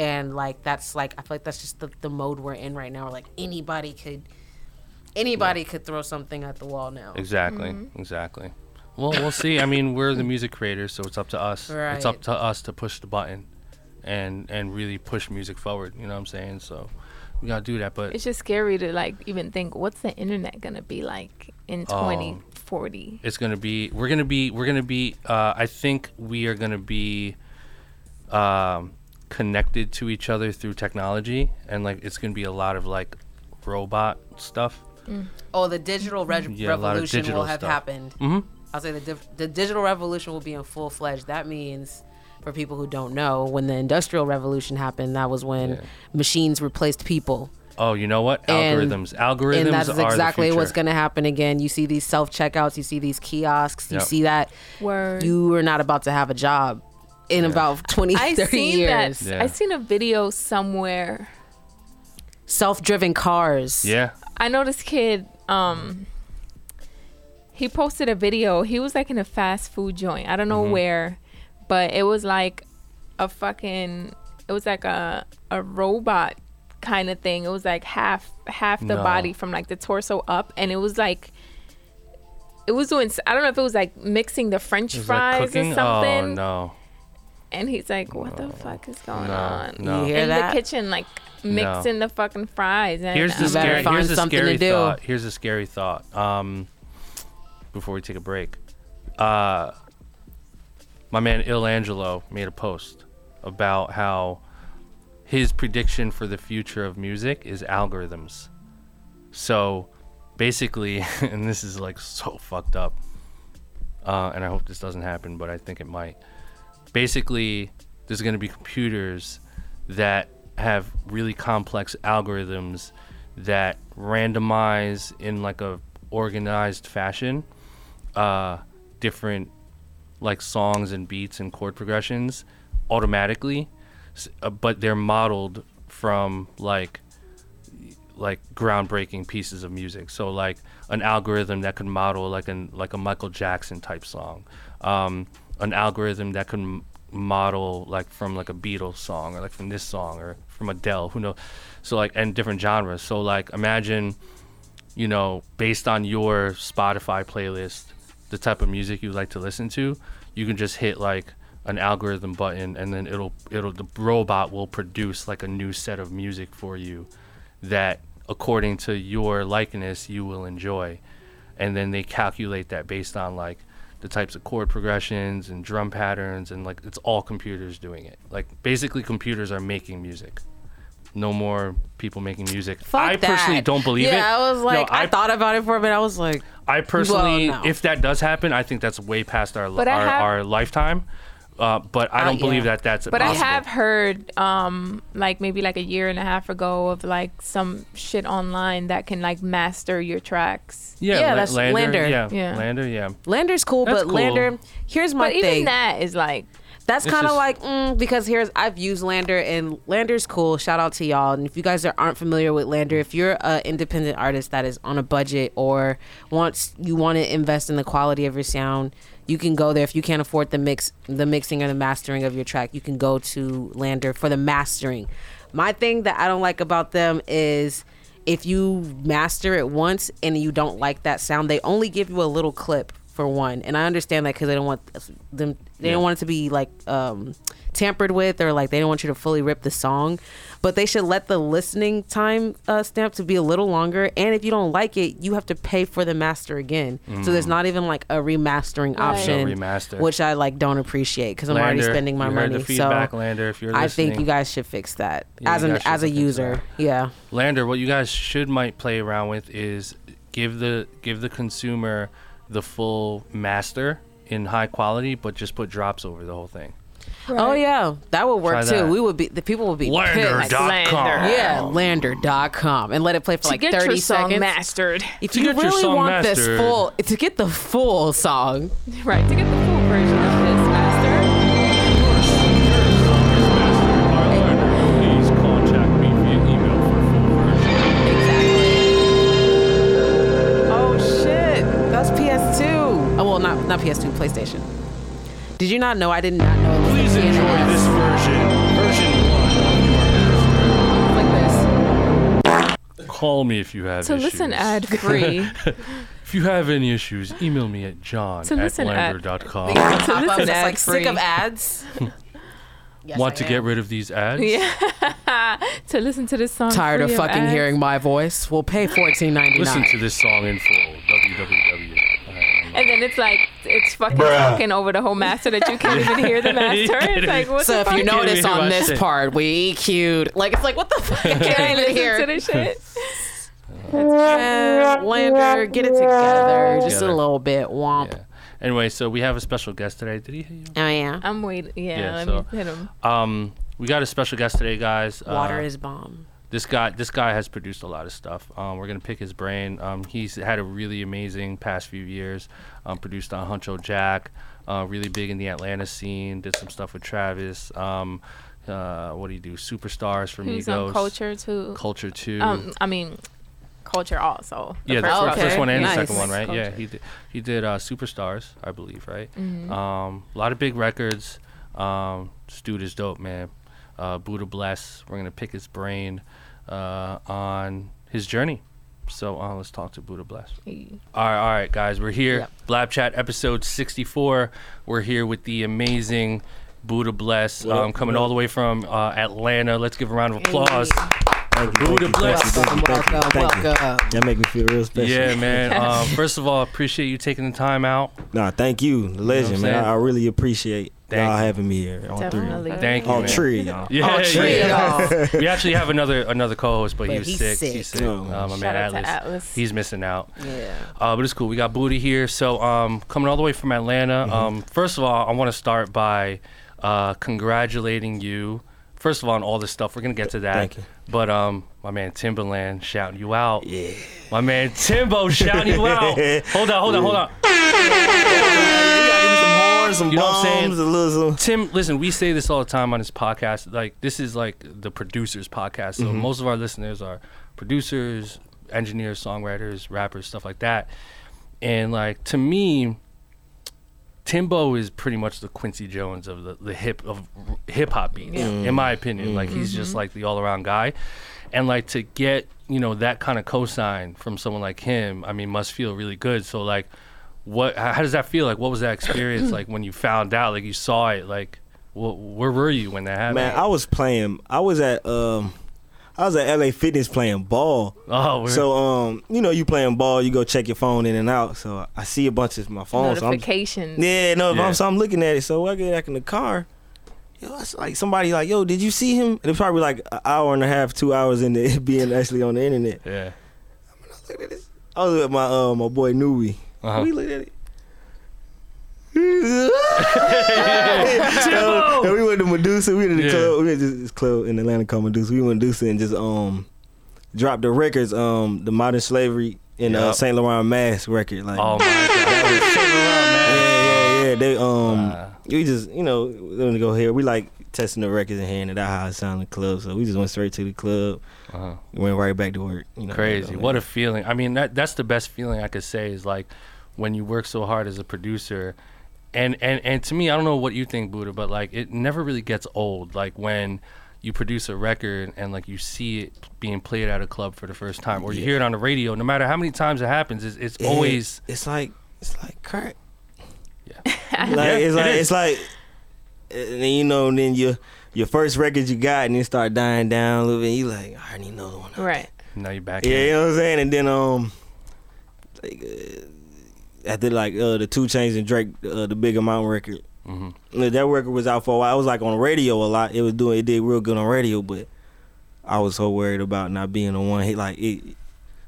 and like that's like i feel like that's just the, the mode we're in right now where like anybody could anybody could throw something at the wall now. Exactly exactly. Well we'll see. I mean we're the music creators so it's up to us. It's up to us to push the button and and really push music forward you know what i'm saying? So we gotta do that but It's just scary to like even think what's the internet gonna be like in Oh. 2040. it's gonna be we're gonna be we're gonna be uh, i think we are gonna be um, connected to each other through technology and like it's gonna be a lot of like robot stuff oh the digital re- Yeah, a lot of revolution digital will have stuff. happened Mhm. i'll say the, div- the digital revolution will be in full fledged that means for people who don't know when the industrial revolution happened that was when Yeah. machines replaced people oh you know what And- algorithms algorithms and that's exactly the what's going to happen again. You see these self checkouts, you see these kiosks, you Yep. see that Word. you are not about to have a job in about 20, I 30 seen years. Yeah. I seen a video somewhere. Self driven cars. yeah I know this kid. Um, he posted a video. He was like in a fast food joint. I don't know Mm-hmm. where, but it was like a fucking. It was like a a robot kind of thing. It was like half half the No. body from like the torso up, and it was like. It was doing. I don't know if it was like mixing the French fries or cooking? something. Oh no. And he's like, "What the fuck is going No, on?" no. You hear in that? the kitchen, like mixing the fucking fries. And Here's the I'm scary. find Here's the something to scary do. thought. Here's a scary thought. Um, before we take a break, uh, my man Il Angelo made a post about how his prediction for the future of music is algorithms. So, basically, and this is like so fucked up. Uh, and I hope this doesn't happen, but I think it might. Basically, there's going to be computers that have really complex algorithms that randomize in like a organized fashion uh, different like songs and beats and chord progressions automatically. Uh, but they're modeled from like like groundbreaking pieces of music. So like an algorithm that could model like an like a michael jackson type song. Um, an algorithm that could model like from like a beatles song or like from this song or from adele who knows so like and different genres. So like imagine you know based on your spotify playlist the type of music you like to listen to you can just hit like an algorithm button and then it'll it'll the robot will produce like a new set of music for you that according to your likeness you will enjoy. And then they calculate that based on like the types of chord progressions and drum patterns and like it's all computers doing it like basically computers are making music no more people making music Fuck i that. personally don't believe yeah, it I was like, No, I, thought about it for a minute. I was like, I personally, no. if that does happen, I think that's way past our our, have- our lifetime. Uh, but I Uh, don't believe yeah. that that's But I have heard, um, like maybe like a year and a half ago, of like some shit online that can like master your tracks. Yeah, Yeah, La- that's LANDR. LANDR. Yeah, Yeah. LANDR. Yeah. LANDR's cool, That's but cool. LANDR, here's my But even that is like, That's kind of like mm, because here's I've used LANDR and LANDR's cool. Shout out to y'all. And if you guys are, aren't familiar with LANDR, if you're an independent artist that is on a budget or wants you want to invest in the quality of your sound, you can go there. If you can't afford the mix, the mixing or the mastering of your track, you can go to LANDR for the mastering. My thing that I don't like about them is if you master it once and you don't like that sound, they only give you a little clip for one. And I understand that because they don't want them, they Yeah. don't want it to be like um, tampered with or like they don't want you to fully rip the song. But they should let the listening time uh, stamp to be a little longer. And if you don't like it, you have to pay for the master again. So there's not even like a remastering Right. option, No remaster. which I like don't appreciate because I'm already spending my you money. Heard the feedback, so LANDR. If you're I think you guys should fix that Yeah, as an as a user. Yeah. LANDR, what you guys should might play around with is give the give the consumer the full master in high quality, but just put drops over the whole thing. Oh yeah, that would work Try too. that. We would be the people would be pissed. LANDR.com. LANDR. Yeah, landr.com and let it play for To like get 30 your song seconds. mastered. if To you get your really song want this full to get the full song, Right, to get the full version of this uh, Did you not know? I did not know. It was Please a enjoy PNS. this version, version one like this. Call me if you have To issues. So listen ad free. If you have any issues, email me at john To at listen ad- landr.com. Pop up listen just like ad-free. sick of ads. Yes, Want I to am. get rid of these ads? yeah. to listen to this song. Tired of free fucking ads. hearing my voice? We'll pay fourteen ninety Listen nine. to this song in full. www. And then it's like it's fucking talking over the whole master that you can't even hear the master. It's like what So the if fuck? you notice on this shit. part, we EQ'd. Like it's like what the fuck? I can't can't even listen hear. to this shit. Man, LANDR, get it together. Just Together. a little bit. Womp. Yeah. Anyway, so we have a special guest today. Did he hit you? Oh yeah. I'm waiting. Yeah, Yeah, let so- me hit him. Um, we got a special guest today, guys. Water Uh, is bomb. This guy. This guy has produced a lot of stuff. Um, we're gonna pick his brain. Um, he's had a really amazing past few years. Um, produced on Huncho Jack. Uh, really big in the Atlanta scene. Did some stuff with Travis. Um, uh, what do you do? Superstars from Who's Migos. on culture too? Culture two. Um, I mean, culture also. The yeah, the first okay. first one and Nice. the second one, right? Culture. Yeah, he did. He did uh, Superstars, I believe, right? Mm-hmm. Um, a lot of big records. Um, this dude is dope, man. Uh, Buddah Bless. We're gonna pick his brain uh, on his journey. So uh, let's talk to Buddah Bless. Hey. All right, all right, guys. We're here. Yep. Blab Chat episode 64. We're here with the amazing Buddah Bless, What up, um, coming what all the way from uh, Atlanta. Let's give a round of applause. Thank you, Buddha thank you, bless. thank you, thank you, Welcome, thank you, thank you. That make me feel real special. Yeah, man. Um, first of all, I appreciate you taking the time out. Nah, thank you, legend, I'm man. I, I really appreciate Thank y'all you. having me here. All Definitely. Thank you, three. All man. three, y'all. Yeah, All three yeah. y'all. we actually have another another co-host, but, he was he's sick. sick. He's sick. Oh. Uh, my Shout man Atlas. Atlas. He's missing out. Yeah. Uh, but it's cool. We got Booty here. So um, coming all the way from Atlanta. Mm-hmm. Um, first of all, I want to start by uh, congratulating you. First of all, on all this stuff, we're gonna get to that. Thank you. But um, my man Timbaland shouting you out. Yeah. My man Timbo shouting you out. Hold on, hold on, hold on. some horns, some You know what I'm saying? a little. Tim, listen, we say this all the time on this podcast. Like, this is like the producers' podcast. So Mm-hmm. most of our listeners are producers, engineers, songwriters, rappers, stuff like that. And like to me, Timbo is pretty much the Quincy Jones of the, the hip of hip hop beats, in my opinion. Like he's just like the all around guy. And like to get, you know, that kind of cosign from someone like him, I mean, must feel really good. So like what how how does that feel like what was that experience like when you found out like you saw it like wh- where were you when that happened Man, I was playing. I was at um, I was at LA Fitness playing ball. oh we're- So um, you know, you playing ball, you go check your phone in and out. So I see a bunch of my phone. So I'm, Notifications. yeah, no, Yeah. I'm, so I'm looking at it. So I get back in the car. Yo, it's like somebody like, yo, did you see him? And it's probably like an hour and a half, two hours into it being actually on the internet. yeah Look at this. I was with my uh my boy Nui. Uh-huh. We looked at it. So, and we went to Medusa. We went to the Yeah. club. We went to this club in Atlanta called Medusa. We went to Medusa and just um dropped the records. Um, the Modern Slavery and uh, Saint Laurent Mask record. Like, oh my god yeah, yeah, yeah. They um, Wow. we just you know we gonna go here. We like testing the records and hearing it out how it sounded in the club. So we just went straight to the club. Uh-huh. Went right back to work. You know, crazy what a feeling i mean that that's the best feeling i could say is like when you work so hard as a producer and and and to me i don't know what you think Buddah but like it never really gets old like when you produce a record and like you see it being played at a club for the first time, or you hear it on the radio. No matter how many times it happens, it's, it's Yeah, always it's like it's like crack. Yeah. like Yeah, it's it like it's like, and then you know, and then your your first record you got, and then start dying down a little bit. You like, I already need another one. Right. now you're back. Yeah, in. you know what I'm saying. And then um, like uh, after like uh the 2 Chainz and Drake, uh, the Big Amount record. Mhm. uh, That record was out for a while. I was like on radio a lot. It was doing it did real good on radio, but I was so worried about not being the one hit. Like it,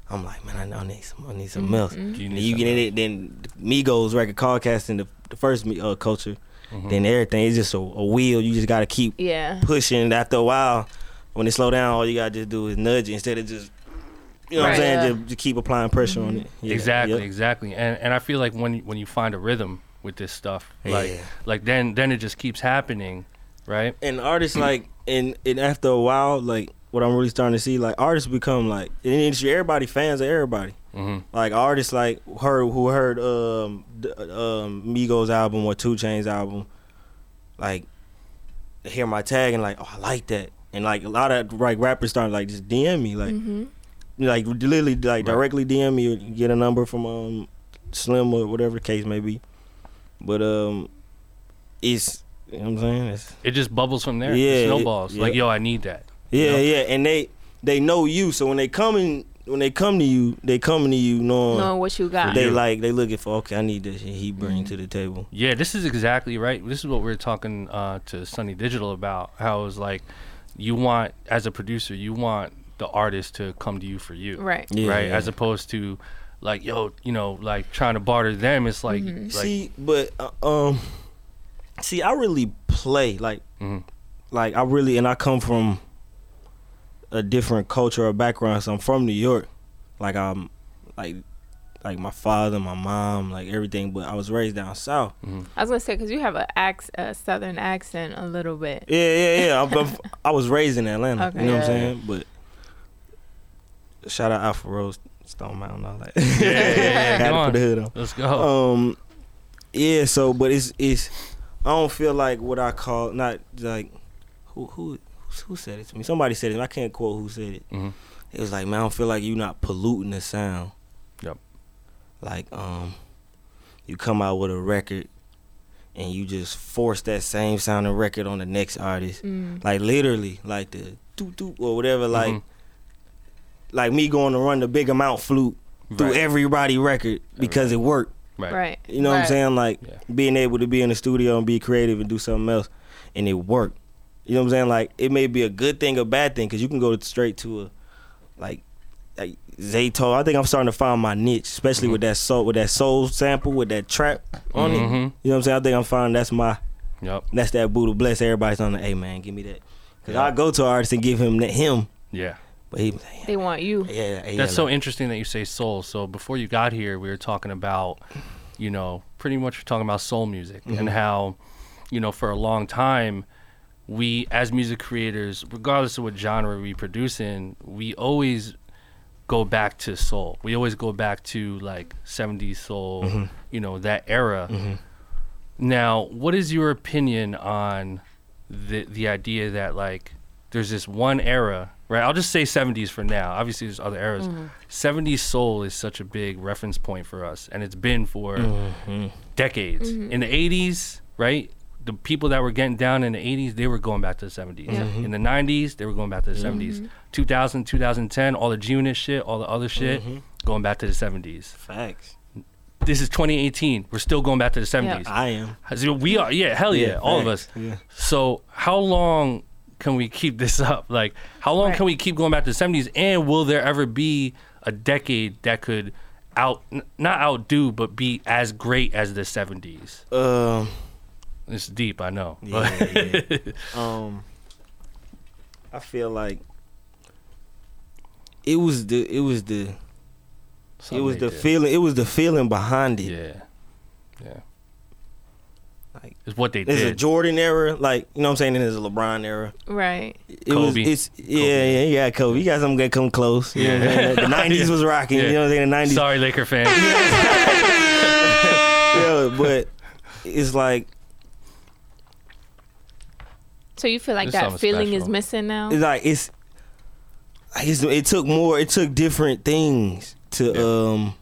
I'm like, man, I know I need some, I need something else. Do you need then you get in it, then Migos record, Call Casting, the the first uh, culture, Mhm. then everything is just a, a wheel. You just gotta keep Yeah. pushing. After a while, when it slow down, all you gotta just do is nudge it instead of just, you know what I'm saying, Yeah. just, just keep applying pressure on it. Yeah, exactly, yep. exactly. And and I feel like when you- when you find a rhythm with this stuff, like Yeah. like then then it just keeps happening, right? And artists like, and and after a while, like what I'm really starting to see, like artists become like in the industry, everybody fans of everybody. Hmm Like artists like heard who heard um um Migos album or 2 Chainz album, like hear my tag and like oh I like that, and like a lot of like rappers starting like just DM me like. Mm-hmm. like literally like Right. directly DM me or get a number from um Slim or whatever the case may be. But um it's you know what I'm saying? It's, It just bubbles from there. Yeah, it it- snowballs. Like yo, I need that. yeah, know? yeah. And they they know you, so when they come in when they come to you, they coming to you knowing Knowing what you got. they you. like they looking for okay, I need this and he bring to the table. Yeah, this is exactly right. This is what we are talking uh, to Sonny Digital about. How it was like, you want as a producer, you want the artist to come to you for you, Right. Yeah, right? yeah. As opposed to, like, yo, you know, like trying to barter them. It's like, Mm-hmm. like see, but uh, um see I really play like Mhm. like I really and I come from a different culture or background. So I'm from New York. Like I'm like like my father, my mom, like everything, but I was raised down south. I was gonna say because you have a, ac- a southern accent a little bit. Yeah, yeah, yeah. I'm, I'm- I was raised in Atlanta. Okay. You know what I'm saying? But shout out Alpha Rose, Stone Mountain, all that. yeah, yeah, yeah. Had to put the hood on. let's go. Um, yeah. So, but it's it's. I don't feel like what I call not like who who who said it to me. Somebody said it. I can't quote who said it. Mhm. It was like, man, I don't feel like you're not polluting the sound. Yep. Like um, you come out with a record, and you just force that same sounding record on the next artist. Mm. Like literally, like the doot doot or whatever. Like Mhm. like me going to run the big amount flute through Right. everybody record because it worked. Right. Right. You know what I'm saying? Like Yeah. being able to be in the studio and be creative and do something else, and it worked. You know what I'm saying? Like it may be a good thing or bad thing because you can go straight to a like like Zayto. I think I'm starting to find my niche, especially with that soul with that soul sample with that trap on it. Mhm. You know what I'm saying? I think I'm finding that's my Yep. that's that Buddah Bless everybody's on the hey man, give me that. Cause Yeah. I go to an artist and give him that him, Yeah. but he They want you. yeah, yeah, That's so like- interesting that you say soul. So before you got here, we were talking about, you know, pretty much talking about soul music and how, you know, for a long time, we as music creators, regardless of what genre we produce in, we always go back to soul. We always go back to like 70s soul, mm-hmm. you know, that era. Mm-hmm. Now, what is your opinion on the the idea that like there's this one era, right? I'll just say 70s for now. Obviously, there's other eras. Mm-hmm. 70s soul is such a big reference point for us, and it's been for decades. In the 80s, right? The people that were getting down in the 80s, they were going back to the 70s. Mm-hmm. In the 90s, they were going back to the mm-hmm. 70s. 2000, 2010, all the G Unit shit, all the other shit, mm-hmm. going back to the 70s. facts. This is 2018. We're still going back to the 70s. I am. We are, yeah, hell yeah, all of us. Yeah. So how long can we keep this up? Like, how long Right. can we keep going back to the '70s? And will there ever be a decade that could out, n- not outdo, but be as great as the '70s? Um. It's deep, I know. Yeah, yeah. um, I feel like it was the it was the it was the did. feeling it was the feeling behind it. Yeah, yeah. Like, it's what they did. There's a. Jordan era, like you know what I'm saying. And there's a LeBron era. Right. It was Kobe. it's yeah yeah you got Kobe. You got something that come close. Yeah. know what I'm saying? The '90s was rocking. Yeah. You know what I'm saying? The '90s. Sorry, Laker fans. Yeah, but it's like So you feel like There's that something feeling is missing now? it's like it's, it's it took more it took different things to um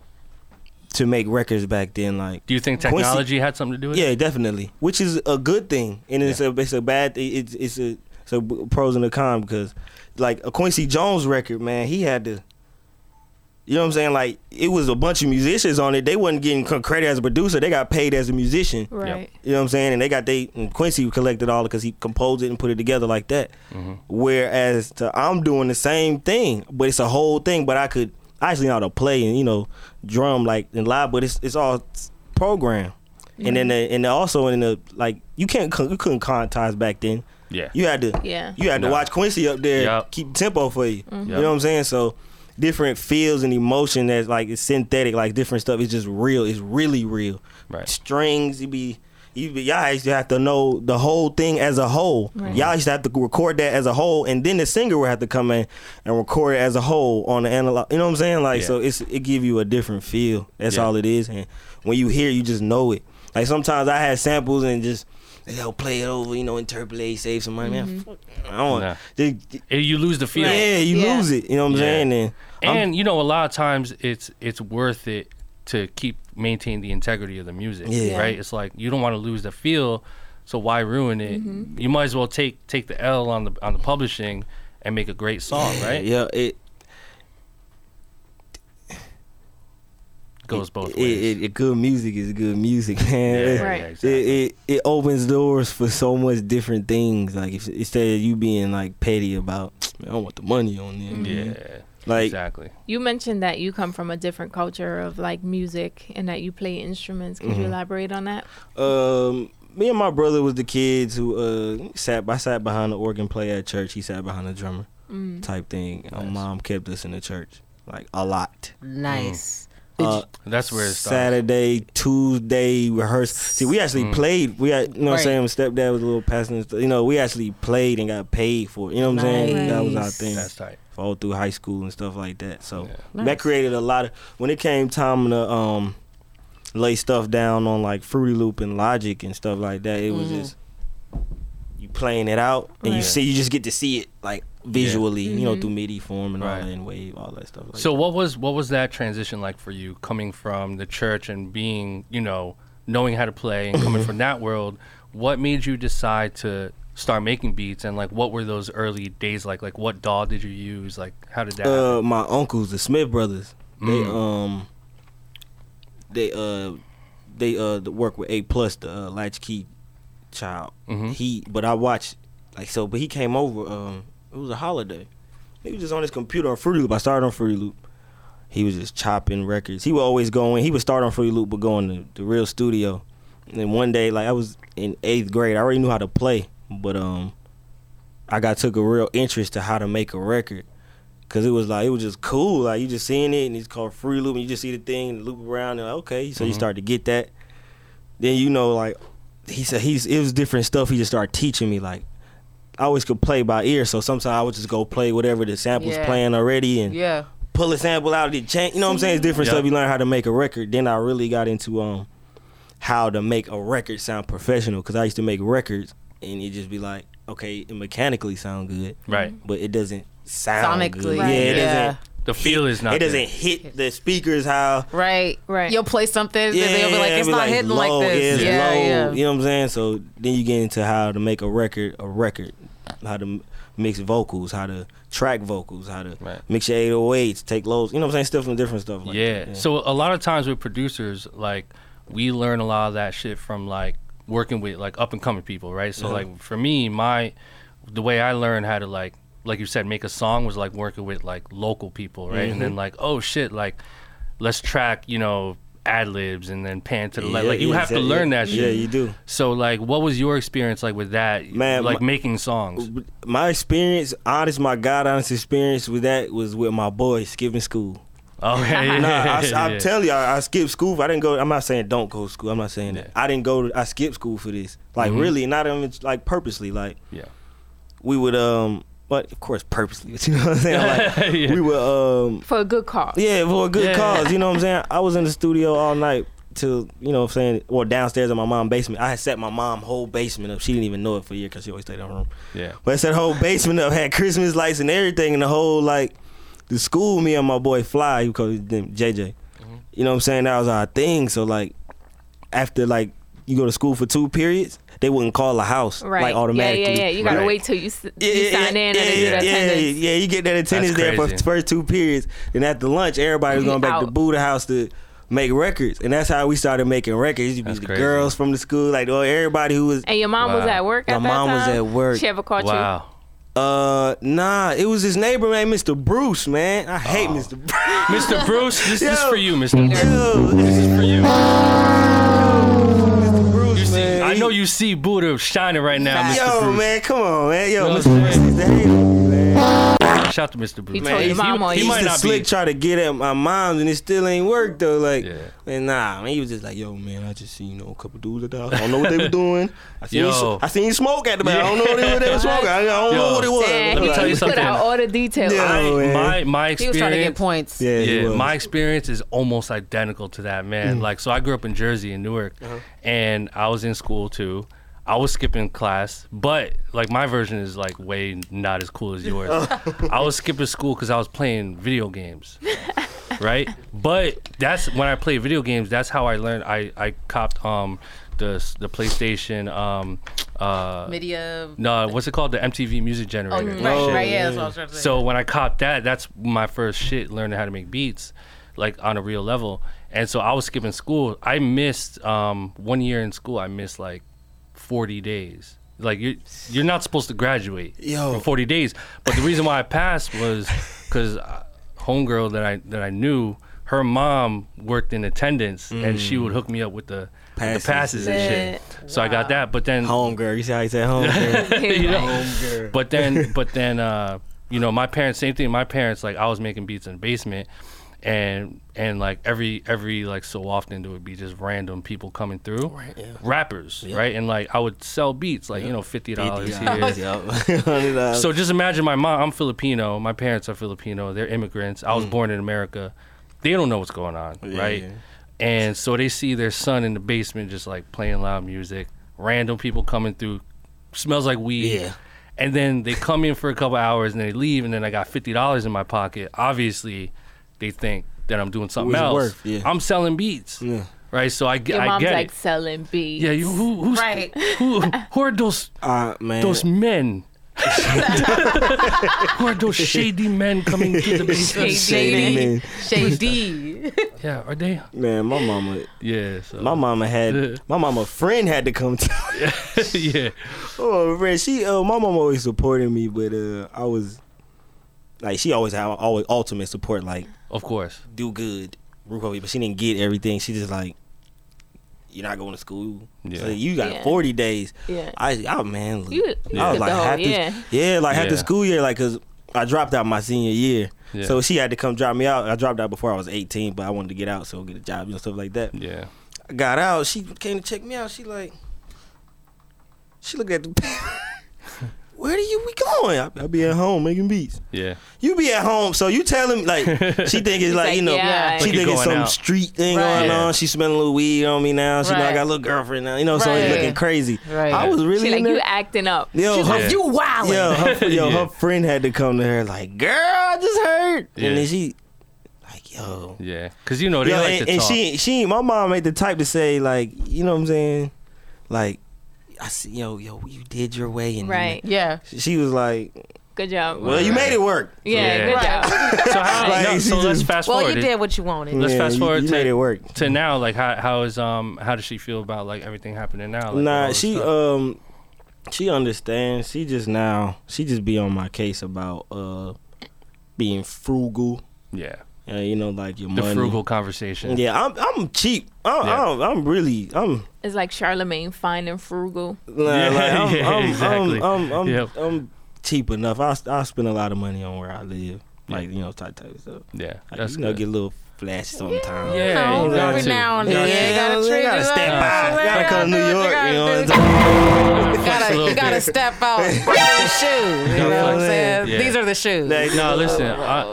to make records back then like Do you think Quincy- technology had something to do with it? yeah definitely which is a good thing and it's a it's a bad it's it's a it's a pros and a con because like a Quincy Jones record man he had to you know what I'm saying like it was a bunch of musicians on it they wasn't getting credit as a producer they got paid as a musician right. You know what I'm saying? And they got they and Quincy collected all because he composed it and put it together like that. Mm-hmm. Whereas to, I'm doing the same thing, but it's a whole thing. But I could I actually know how to play and you know drum like and live, but it's it's all programmed. And then the, and also in the like you can't you couldn't contact back then. Yeah. You had to Yeah. you had to No. watch Quincy up there Yup. keep tempo for you. Mm-hmm. You know what I'm saying? So different feels and emotion that's like it's synthetic, like different stuff. It's just real. It's really real. Right. Strings, you be you be y'all used to have to know the whole thing as a whole. Right. Y'all used to have to record that as a whole, and then the singer would have to come in and record it as a whole on the analog. You know what I'm saying? Like Yeah. so, it's it give you a different feel. That's Yeah. all it is. And when you hear, you just know it. Like sometimes I had samples and just. They'll play it over, you know, interpolate, save some money. Man, fuck, I don't want. Nah. Just- Eh, You lose the feel. yeah, you Yeah. lose it. You know what I'm Yeah. saying? And, I'm- And you know, a lot of times it's it's worth it to keep maintain the integrity of the music. Yeah. Right. It's like you don't want to lose the feel, so why ruin it? You might as well take take the L on the on the publishing and make a great song. Right. Yeah, it Goes both it, ways. It, it, good music is good music, man. Yeah, It- Right. yeah, It, exactly. it it opens doors for so much different things. Like if, instead of you being like petty about, "Man, I don't want the money on there. yeah. Like exactly. You mentioned that you come from a different culture of like music and that you play instruments. Could Mm-hmm. you elaborate on that? um, me and my brother was the kids who uh sat. I sat behind the organ player at church. He sat behind the drummer Mm. type thing. My mom kept us in the church like a lot. Nice. Uh, That's where it starts. Saturday, Tuesday rehearse. See, we actually Mm. played. We had, you know, what I'm saying, My stepdad was a little pastor. and stuff. You know, we actually played and got paid for it. You know what I'm saying? That was our thing. That's tight. for all through high school and stuff like that. So Nice. that created a lot of. When it came time to um lay stuff down on like Fruity Loop and Logic and stuff like that, it was Mhm. just you playing it out and you see, you just get to see it like visually, you know, Mhm. through MIDI form and all Right. that and wave, all that stuff. Like So that. what was what was that transition like for you coming from the church and being, you know, knowing how to play and coming from that world? What made you decide to start making beats and like what were those early days like? Like what DAW did you use? Like how did that happen? Uh, my uncles, the Smith brothers, they Mm. um, they uh, they uh work with A plus, the uh, latchkey child. Mhm. He, but I watched like so, but he came over. Um, it was a holiday. He was just on his computer on Fruity Loop. I started on Fruity Loop. He was just chopping records. He would always go in. He would start on Fruity Loop, but go in the, the real studio. And then one day, like I was in eighth grade, I already knew how to play, but um, I got took a real interest to how to make a record. Cause it was like it was just cool. Like you just seeing it and it's called free loop and you just see the thing and loop around and like, okay. So you Mhm. start to get that. Then you know like he said he's it was different stuff he just started teaching me like I always could play by ear, so sometimes I would just go play whatever the sample's Yeah. playing already and Yeah. pull a sample out of the chain. You know what I'm saying? It's different Yeah. stuff. You learn how to make a record. Then I really got into um how to make a record sound professional because I used to make records and it just be like okay, it mechanically sound good, right. but it doesn't sound Sonically. good. Right. Yeah, it Yeah. doesn't. The feel is not It doesn't there. hit the speakers how. Right. Right. You'll play something, Yeah, and they'll be like, it'd it's be not hitting low. like this. it's Yeah, low. yeah. You know what I'm saying? So then you get into how to make a record, a record, how to mix vocals, how to track vocals, how to Right. mix your 808s, take lows. You know what I'm saying? Stuff from different stuff. Like yeah. that. So a lot of times with producers, like we learn a lot of that shit from like working with like up and coming people, right? So Yeah. like for me, my the way I learned how to like like you said, make a song was like working with like local people, right? And Mm-hmm. then like, oh shit, like let's track, you know, ad libs and then pan to the left. Yeah, Like you yeah, have to learn that shit. Yeah, you do. So like what was your experience like with that? Man, like my- making songs. My experience, honest, my God, honest experience with that was with my boy skipping school. Oh yeah, Nah, I. I'm telling you, I, I skipped school. I didn't go. I'm not saying don't go to school. I'm not saying that. I didn't go. To, I skipped school for this. Like Mhm. really, not even like purposely. Like Yeah. we would um, but of course purposely. You know what I'm saying? Like Yeah. we were um, for a good cause. yeah, for a good Yeah. cause. You know what I'm saying? I was in the studio all night to you know what I'm saying or downstairs in my mom's basement. I had set my mom whole basement up. She didn't even know it for a year because she always stayed in her room. Yeah. But I set whole basement up, had Christmas lights and everything, and the whole like the school. Me and my boy Fly, who called his name JJ. You know what I'm saying? That was our thing. So like after like you go to school for two periods, they wouldn't call a house Right. like automatically. Yeah, yeah, yeah. You gotta Right. wait till you, s- you Yeah, sign yeah, in and yeah, then do the yeah, attendance. yeah, you get that attendance there for crazy. the first two periods. Then after lunch, everybody was going back to Out. Buddah House to make records, and that's how we started making records. It used be the crazy. girls from the school, like oh, everybody who was. And your mom was at work My at that mom was at work. She ever caught Wow. Uh, nah, it was his neighbor man, Mr. Bruce. Man, I hate Oh. Mr. Bruce. Mr. Bruce, this is for you, Mr. Bruce. Yo, This is for you. I know you see Buddah shining right now, Mr. Yo, Bruce. man, come on, man. Yo, Mr. Bruce understand? used to hate on me, man. Shout out to Mr. Bruce. He Man, told your he- mom he He you. might used to not slick be- try to get at my mom's and it still ain't work though. Like, Yeah. man, nah, man, he was just like, yo, man, I just seen you know a couple dudes at the house. I don't know what they were doing. I seen, you, Yo. I seen you smoke at the back. I don't know what they, what they were smoking. I don't Yo. know what it was. Damn, Let me he, tell you he put something. out all the details. Yeah. I- man. my my He was trying to get points. Yeah, he Yeah, was. my experience is almost identical to that, man. Mm. Like, so I grew up in Jersey, in Newark, uh-huh. and I was in school too. I was skipping class, but like my version is like way not as cool as yours. I was skipping school because I was playing video games, right? But that's when I play video games. That's how I learned. I I copped um the the PlayStation um uh Media. no what's it called the MTV Music Oh, Generator. right, Oh, right, yeah, yeah. that's what I was trying to say. So when I copped that, that's my first shit learning how to make beats, like on a real level. And so I was skipping school. I missed um, one year in school. I missed like forty days. Like you're you're not supposed to graduate Yo. for forty days. But the reason why I passed was because homegirl that I that I knew, her mom worked in attendance, and she would hook me up with the Passes. the passes and shit. So I got that. But then home girl. You see how he said home girl? you know, home girl. but then but then uh you know my parents same thing my parents like i was making beats in the basement and and like every every like so often there would be just random people coming through. Right, yeah. rappers right? And like i would sell beats like you know $50 $50, here. so just imagine my mom i'm filipino. My parents are filipino. They're immigrants. I was born in america. They don't know what's going on Mm. Yeah, right? yeah. and so they see their son in the basement just like playing loud music. Random people coming through. Smells like weed. Yeah. and then they come in for a couple hours and they leave and then i got $50 in my pocket. Obviously they think that i'm doing something else worth? Yeah. i'm selling beats Yeah. right so i, get Your I mom's get like it selling beats. yeah you who who's, Right. who, who are those Uh, man. those men who are those shady men coming to the basement shady man. Shady. yeah are they Man, my mama, yeah so my mama Yeah. had, my mama friend had to come to. yeah Oh, man, she, uh, my mom always supported me, but uh, I was, like, she always had always ultimate support, like of course do good, roof over you, but she didn't get everything. She just like, you're not going to school. Yeah. So you got Yeah. 40 days. Yeah. I, oh man, look, You- you I was like the whole half the, year. yeah, like half the school year, like, cause I dropped out my senior year. Yeah. So she had to come drop me out. I dropped out before I was 18, but I wanted to get out, so get a job, you know, stuff like that. yeah I got out. She came to check me out. She like, she looked at the paper. Where do you be going? I, I be at home making beats. yeah You be at home, so you tell him like she think it's like, like, you know yeah. she Like you think it's some out. street thing Right. going Yeah. on. She smelling a little weed on me now. She know I got a little girlfriend now. You know, so Right. it's looking crazy. Right. I was really She like in you acting up. Yo, She's her, like, you wild. yo, her, yo, Yeah. her friend had to come to her like, girl, I just heard, Yeah. and then she like, yo, yeah because you know they Yo, like and, to and talk she she my mom ain't the type to say like you know what I'm saying like I see yo yo you did your way and you Right. Yeah. she was like Good job. well you made it work yeah, Yeah. good Right. job. so how Like, no, she so let's just- fast Well, forward you did what you wanted. Let's Yeah, fast forward you to- made it work to now like how how is um how does she feel about like everything happening now like, nah she stuff? um she understands she just now she just be on my case about uh being frugal yeah uh, you know like your the money frugal conversation yeah I'm I'm cheap I'm Yeah. I'm, I'm really I'm It's like Charlemagne fine and frugal. Nah, Yeah, like, I'm, yeah, I'm, exactly. I'm, I'm, I'm, Yep. I'm cheap enough. I I spend a lot of money on where I live, like you know, type type of stuff. yeah Like, that's you know, good. get a little flashy sometimes. Yeah, No, you got every now and then. yeah, You gotta you gotta step up. out. You gotta come to New do York. what You know what I'm saying? You gotta, you gotta step out. The shoes. You know what I'm saying? Yeah. These are the shoes. Like, no listen I,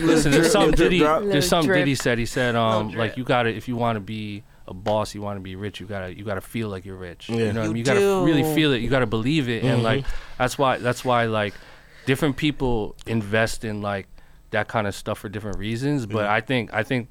listen there's Drip, something Diddy there's something Diddy said he said um Little like you got to if you want to be a boss, you want to be rich, you gotta you gotta feel like you're rich. Yeah. You know what I mean? You gotta really feel it. You gotta believe it, and Mhm. like that's why that's why like different people invest in like that kind of stuff for different reasons. But I think I think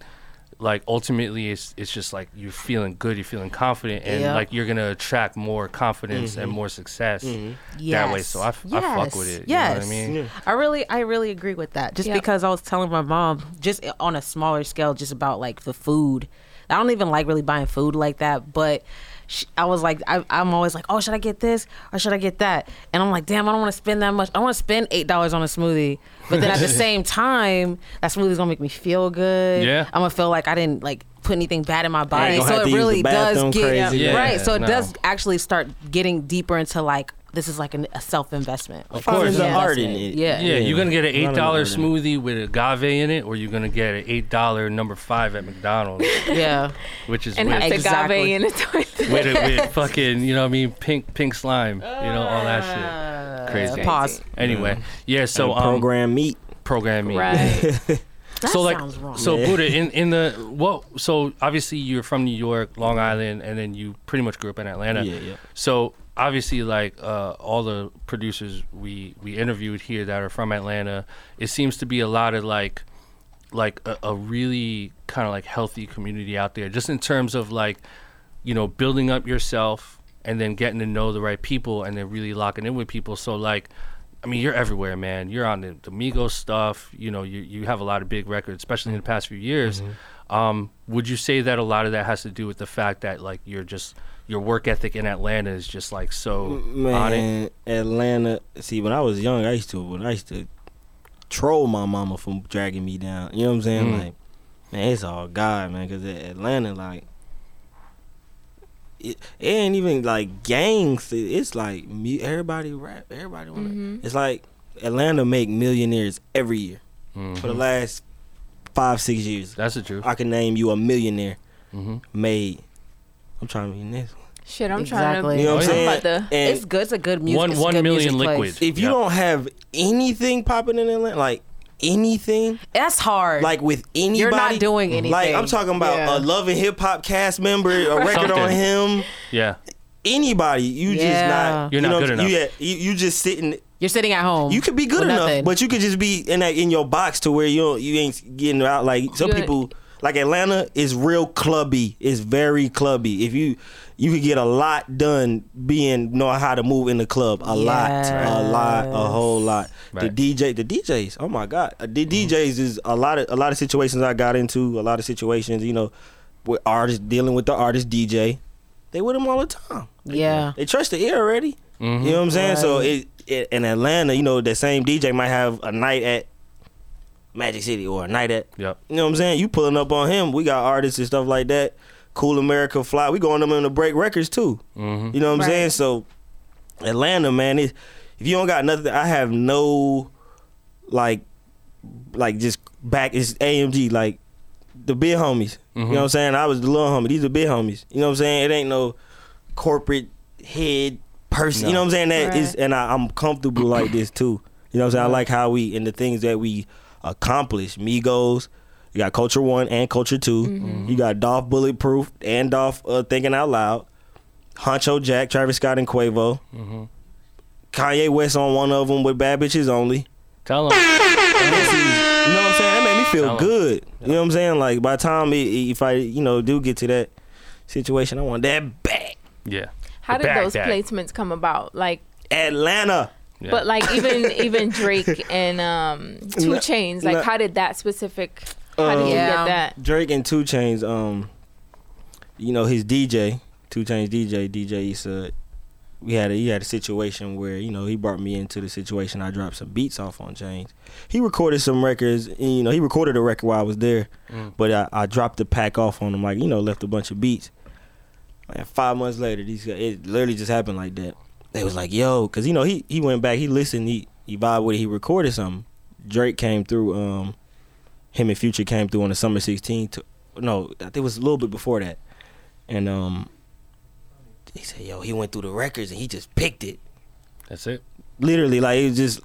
like ultimately it's it's just like you're feeling good, you're feeling confident, and Yeah. like you're gonna attract more confidence and more success Mm-hmm. that way. So I I fuck with it. You know what I mean? Yeah. I really, I really agree with that. Just Yep. because I was telling my mom, just on a smaller scale, just about like the food. I don't even like really buying food like that, but sh I was like, I, I'm always like, oh, should I get this or should I get that? And I'm like, damn, I don't want to spend that much. I want to spend eight dollars on a smoothie, but then at the same time, that smoothie's gonna make me feel good. Yeah. I'm gonna feel like I didn't like put anything bad in my body. So it to use the really does get. Yeah, right. So it no. does actually start getting deeper into like this is like an, a self investment. Of course. the Yeah. art in it. Yeah. Yeah, you're gonna get an eight enough dollar art in it. smoothie with agave in it, or you're gonna get an eight dollar number five at McDonald's, Yeah. which is and with, has Exactly. agave in it. with, with fucking, you know what I mean, pink pink slime, you know, all that shit. Crazy. Uh, Pause. Anyway, yeah. So So um, program meat. programming. right. That so like, sounds wrong. so Yeah. Buddah in in the what? So obviously you're from New York, Long Island, and then you pretty much grew up in Atlanta. Yeah, yeah. So obviously, like uh, all the producers we we interviewed here that are from Atlanta, it seems to be a lot of like like a, a really kind of like healthy community out there, just in terms of like you know building up yourself and then getting to know the right people and then really locking in with people. So like. I mean, you're everywhere, man. You're on the, the Migos stuff. You know, you you have a lot of big records, especially in the past few years. Um, would you say that a lot of that has to do with the fact that like you're just your work ethic in Atlanta is just like so on it? Man, Atlanta. See, when I was young, I used to when I used to troll my mama for dragging me down. You know what I'm saying? Mm. Like, man, it's all God, man. Cause Atlanta, like, it, it ain't even like gangs. It's like everybody rap. Everybody wanna. Mhm. It's like Atlanta make millionaires every year Mhm. for the last five six years. That's the truth. I can name you a millionaire hmm made. I'm trying to be next. Shit, I'm Exactly. trying to. You know what I'm saying? About to. And- it's good. It's a good music. One- it's a one good million music place. liquid. if you Yep. don't have anything popping in Atlanta, like anything, That's hard. like with anybody, You're not doing anything. Like I'm talking about Yeah. a Love and Hip Hop cast member, a record on Something. him, Yeah. anybody. You just Yeah. not. You're you not know, good enough. You, yeah, you, you just sitting. You're sitting at home. You could be good with enough, nothing. but you could just be in that in your box to where you don't, you ain't getting out. Like some Yeah. people, like Atlanta is real clubby. It's very clubby. If you you could get a lot done being know how to move in the club. A lot, a lot, a whole lot. Right. The DJ, the DJs. Oh my God, the DJs is a lot of a lot of situations I got into. A lot of situations, you know, with artists dealing with the artist DJ. They with them all the time. yeah. They trust the ear already. Mhm. You know what I'm saying? So it, it in Atlanta, you know, the same DJ might have a night at Magic City or a night at Yep. you know what I'm saying? You pulling up on him. We got artists and stuff like that. Cool America Fly. We going them in to break records too. hmm You know what I'm Right. saying? So Atlanta, man, it, if you don't got nothing, I have no like like just back is AMG like the big homies. You know what I'm saying? I was the little homie. These are big homies. You know what I'm saying? It ain't no corporate head person. You know what I'm saying? That is, Right. and I, I'm comfortable like this too. You know what I'm saying? I like how we and the things that we accomplish. Migos, you got Culture One and Culture 2 You got Dolph Bulletproof and Dolph uh, Thinking Out Loud. Huncho Jack, Travis Scott, and Quavo. hmm Kanye West on one of them with Bad Bitches Only. Tell them. And this is- you know what I'm saying? That made me feel Tell 'em. good. You know what I'm saying? Like by the time it, if I you know do get to that situation, I want that back. Yeah. How The did bag those bag. placements come about? Like, Atlanta. Yeah. but like even even Drake and um Two No- Chainz. Like, no. how did that specific? How did you Yeah. get that? Drake and 2 Chainz, um, you know his DJ, 2 Chainz DJ, DJ Issa. We had a he had a situation where you know he brought me into the situation. I dropped some beats off on Chainz. He recorded some records. And, you know he recorded a record while I was there, Mm. but I, I dropped the pack off on him. Like you know left a bunch of beats. And five months later, these guys, it literally just happened like that. They was like, "Yo," because you know he he went back, he listened, he he vibed with it, he recorded something. Drake came through. Um, him and Future came through on the summer 16. To, no, I think it was a little bit before that. And um, he said, "Yo, he went through the records and he just picked it. That's it. Literally, like it was just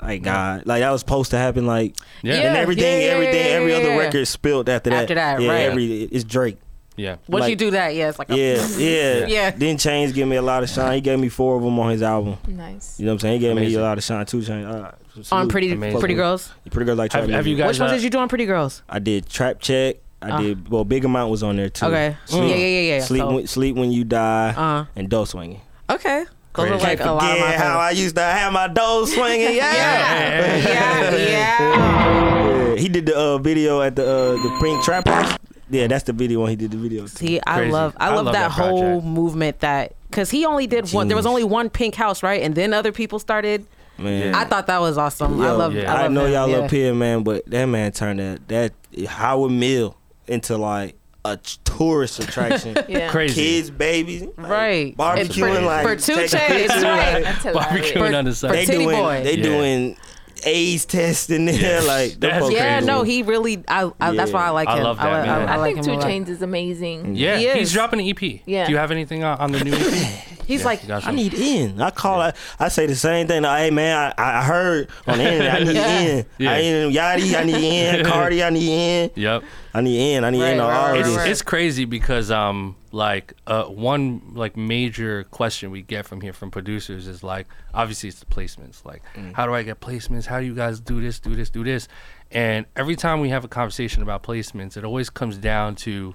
like God, like that was supposed to happen. Like Yeah. Yeah. and everything, yeah, everything, yeah, every yeah, other yeah. record spilled after that. After that, yeah, right. Every it's Drake. Yeah. Once like- you do that, yeah, it's like a, Yeah, yeah, Yeah. Then Chainz give me a lot of shine. He gave me four of them on his album. Nice. You know what I'm saying? He gave me a lot of shine too. Chainz. Uh, on pretty Amazing. pretty girls. Pretty girls like Have, Trap have you Music. guys? Which ones uh, did you do on Pretty Girls? I did Trap Check. I Uh. did well. Big Amount was on there too. Okay. Sleep, Yeah, yeah, yeah, yeah. Sleep, So- when, sleep when you die. Uh-huh. and dough swinging. okay. Those are like a lot of my Forget how I used to have my dough swinging. Yeah. Yeah, yeah, yeah. Yeah, He did the uh, video at the uh, the Pink Trap House. Yeah, that's the video when he did the video. See, I Crazy. love, I I love, love that, that whole movement that because he only did one. There was only one Pink House, right? And then other people started. Man, I thought that was awesome. I Yo, love. yeah. I, I, know him, y'all yeah. up here, man, but that man turned that that Howell Mill into like a tourist attraction. Yeah. Crazy. Kids, babies, like, Right. And barbecuing for- like for 2 Chainz, right. like, Barbecuing on the side. they Titty doing boy. they Yeah. doing AIDS test in there, like That's folks Yeah, crazy. no, he really. I, I That's why I like him. I him. love that, I, man. I, I I like think Two. Chainz is amazing. Yeah, He he's dropping an EP. Yeah. Do you have anything on, on the new EP? He's Yeah, like, you got I need in. I call. I, I say the same thing. Hey man, I, I heard on the internet. I need Yeah. in. Yeah. I need Yachty. I need in. Cardi. I need in. Yep. I need in. I need Right, in on right, all right, It's, this. right. it's crazy because um like uh one like major question we get from here from producers is like obviously it's the placements like Mm. how do I get placements how do you guys do this do this do this and every time we have a conversation about placements it always comes down to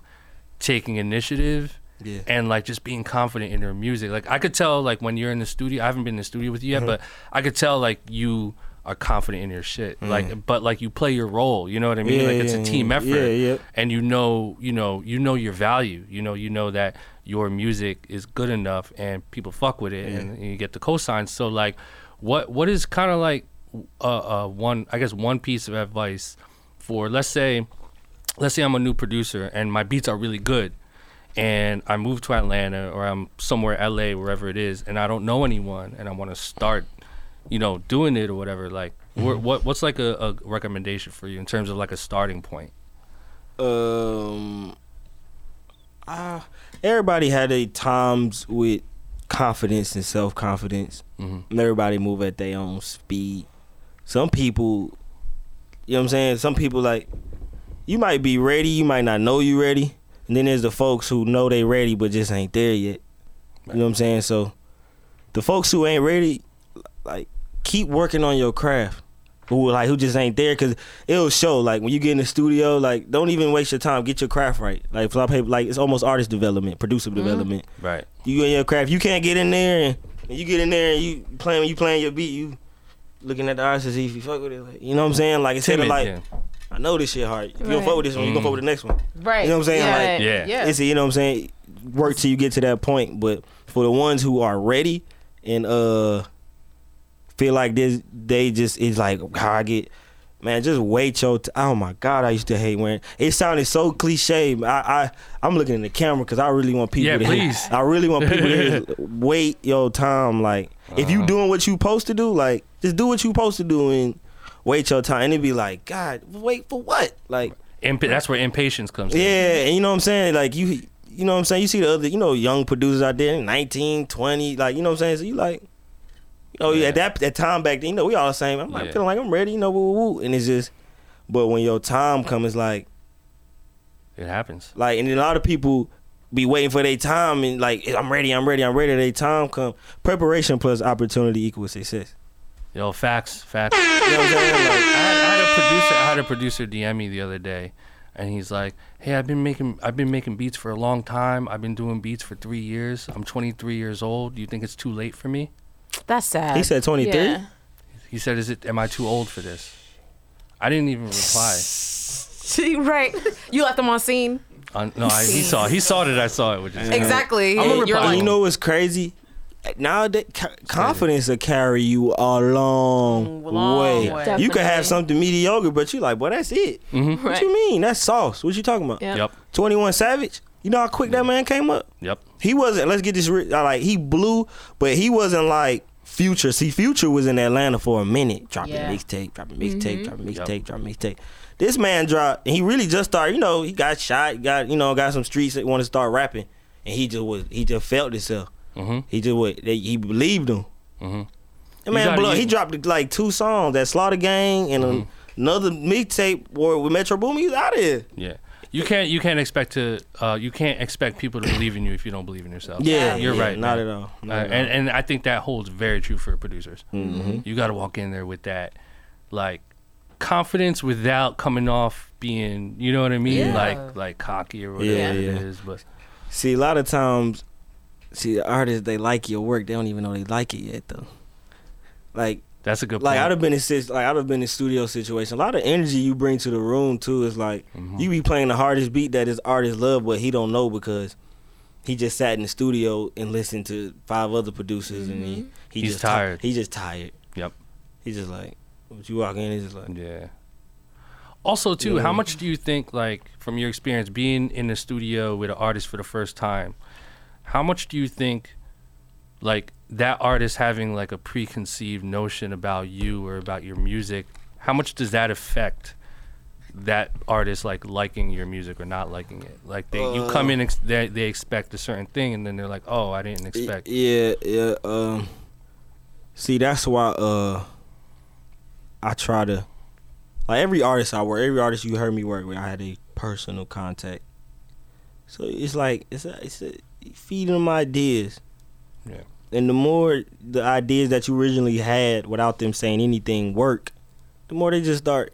taking initiative Yeah. and like just being confident in your music like I could tell like when you're in the studio I haven't been in the studio with you Mm-hmm. yet but I could tell like you are confident in your shit. Like but like you play your role you know what I mean? Mm. Yeah, like it's yeah, a team effort. Yeah, yeah. and you know you know you know your value. You know you know that your music is good enough and people fuck with it and, and you get the cosigns. So like what what is kind of like uh, uh one i guess one piece of advice for let's say let's say i'm a new producer and my beats are really good and i move to atlanta or i'm somewhere la wherever it is and i don't know anyone and i want to start you know doing it or whatever like wh- what what's like a, a recommendation for you in terms of like a starting point um, uh, everybody had their times with confidence and self confidence. Mhm. Everybody move at their own speed. Some people, you know what I'm saying. Some people like you might be ready, you might not know you ready, and then there's the folks who know they ready but just ain't there yet. You know what I'm saying? So the folks who ain't ready, like keep working on your craft. Who like who just ain't there because it'll show. Like when you get in the studio, like don't even waste your time. Get your craft right. Like for some people, like it's almost artist development, producer development. right You in your craft. You can't get in there and, and you get in there and you playing you playing your beat. You looking at the artist to see if you fuck with it. Like, you know what I'm saying? Like it's of Timid, like yeah. I know this shit hard. If you don't Right. fuck with this one, you gonna fuck with the next one. right. You know what I'm saying? Yeah, Like, Yeah. yeah. It's you know what I'm saying. Work till you get to that point. But for the ones who are ready and uh feel like this, they just it's like how I get. Man, just wait your. T- oh my God, I used to hate wearing. It sounded so cliche. I, I I'm looking in the camera because I really want people. Yeah, to hear- please. I really want people to hear, wait your time. Like if Uh-huh. you doing what you supposed to do, like just do what you supposed to do and wait your time. And it'd be like, God, wait for what? Like Imp- that's where impatience comes in. yeah, and you know what I'm saying? Like you you know what I'm saying? You see the other, you know, young producers out there, 19, 20, like you know what I'm saying? So you like you know, Yeah. at that that time back then, you know, we all the same. I'm like Yeah. feeling like I'm ready, you know, woo, woo, woo. and it's just but when your time comes it's like It happens. like and a lot of people be waiting for their time and like I'm ready, I'm ready, I'm ready. Their time come. Preparation plus opportunity equals success. Yo, facts, facts. You know what I'm? Like, I had, I had a producer. I had a producer DM me the other day, and he's like, "Hey, I've been making I've been making beats for a long time. I've been doing beats for three years. I'm 23 years old. Do you think it's too late for me?" That's sad. he said 23. Yeah. He said, "Is it? Am I too old for this?" I didn't even reply. right. You left him on scene. Uh, no, I, he saw he saw that I saw it, which is Exactly. I'm gonna You're reply. like, you know what's crazy? Nowadays, co- confidence will carry you a long, Long way. way. You could have something mediocre, but you like, well, that's it. Mhm. What you mean? That's sauce. What you talking about? Yeah. Yep, Twenty One Savage. You know how quick that man came up. yep. He wasn't. Let's get this. ri- Like he blew, but he wasn't like Future. See, Future was in Atlanta for a minute, dropping Yeah. mixtape, dropping mixtape, dropping Yep. mixtape, dropping mixtape. This man dropped. And he really just started. You know, he got shot. Got you know, got some streets that want to start rapping, and he just was. He just felt himself. Mhm. He just what they, he believed him. Mhm. And man, gotta blow, he dropped like two songs that Slaughter Gang and Mm-hmm. another mixtape or with Metro Boom. He's out of here. Yeah. You can't you can't expect to uh, you can't expect people to believe in you if you don't believe in yourself. Yeah, you're yeah, right. Not man. at all. Uh, at and all. and I think that holds very true for producers. Mm-hmm. You got to walk in there with that like confidence without coming off being you know what I mean Yeah. like like cocky or whatever Yeah, it yeah. is. But See, a lot of times, see, the artists they like your work. They don't even know they like it yet, though. Like, that's a good like point. I'd have been in sis- like I'd have been in studio situation. A lot of energy you bring to the room too is like Mm-hmm. you be playing the hardest beat that his artist love, but he don't know because he just sat in the studio and listened to five other producers, and he he He's just ti- tired. he just tired. Yep. He's just like, when you walk in, he's just like, Yeah. Also, too, Yeah. how much do you think, like, from your experience being in the studio with an artist for the first time, how much do you think, like, that artist having like a preconceived notion about you or about your music, how much does that affect that artist like liking your music or not liking it? Like, they you come in, ex- they they expect a certain thing, and then they're like, oh, I didn't expect. Yeah, yeah. Um, see, that's why uh, I try to like every artist I work, every artist you heard me work with, I had a personal contact. So it's like it's a, it's a, feeding them ideas. Yeah. And the more the ideas that you originally had without them saying anything work, the more they just start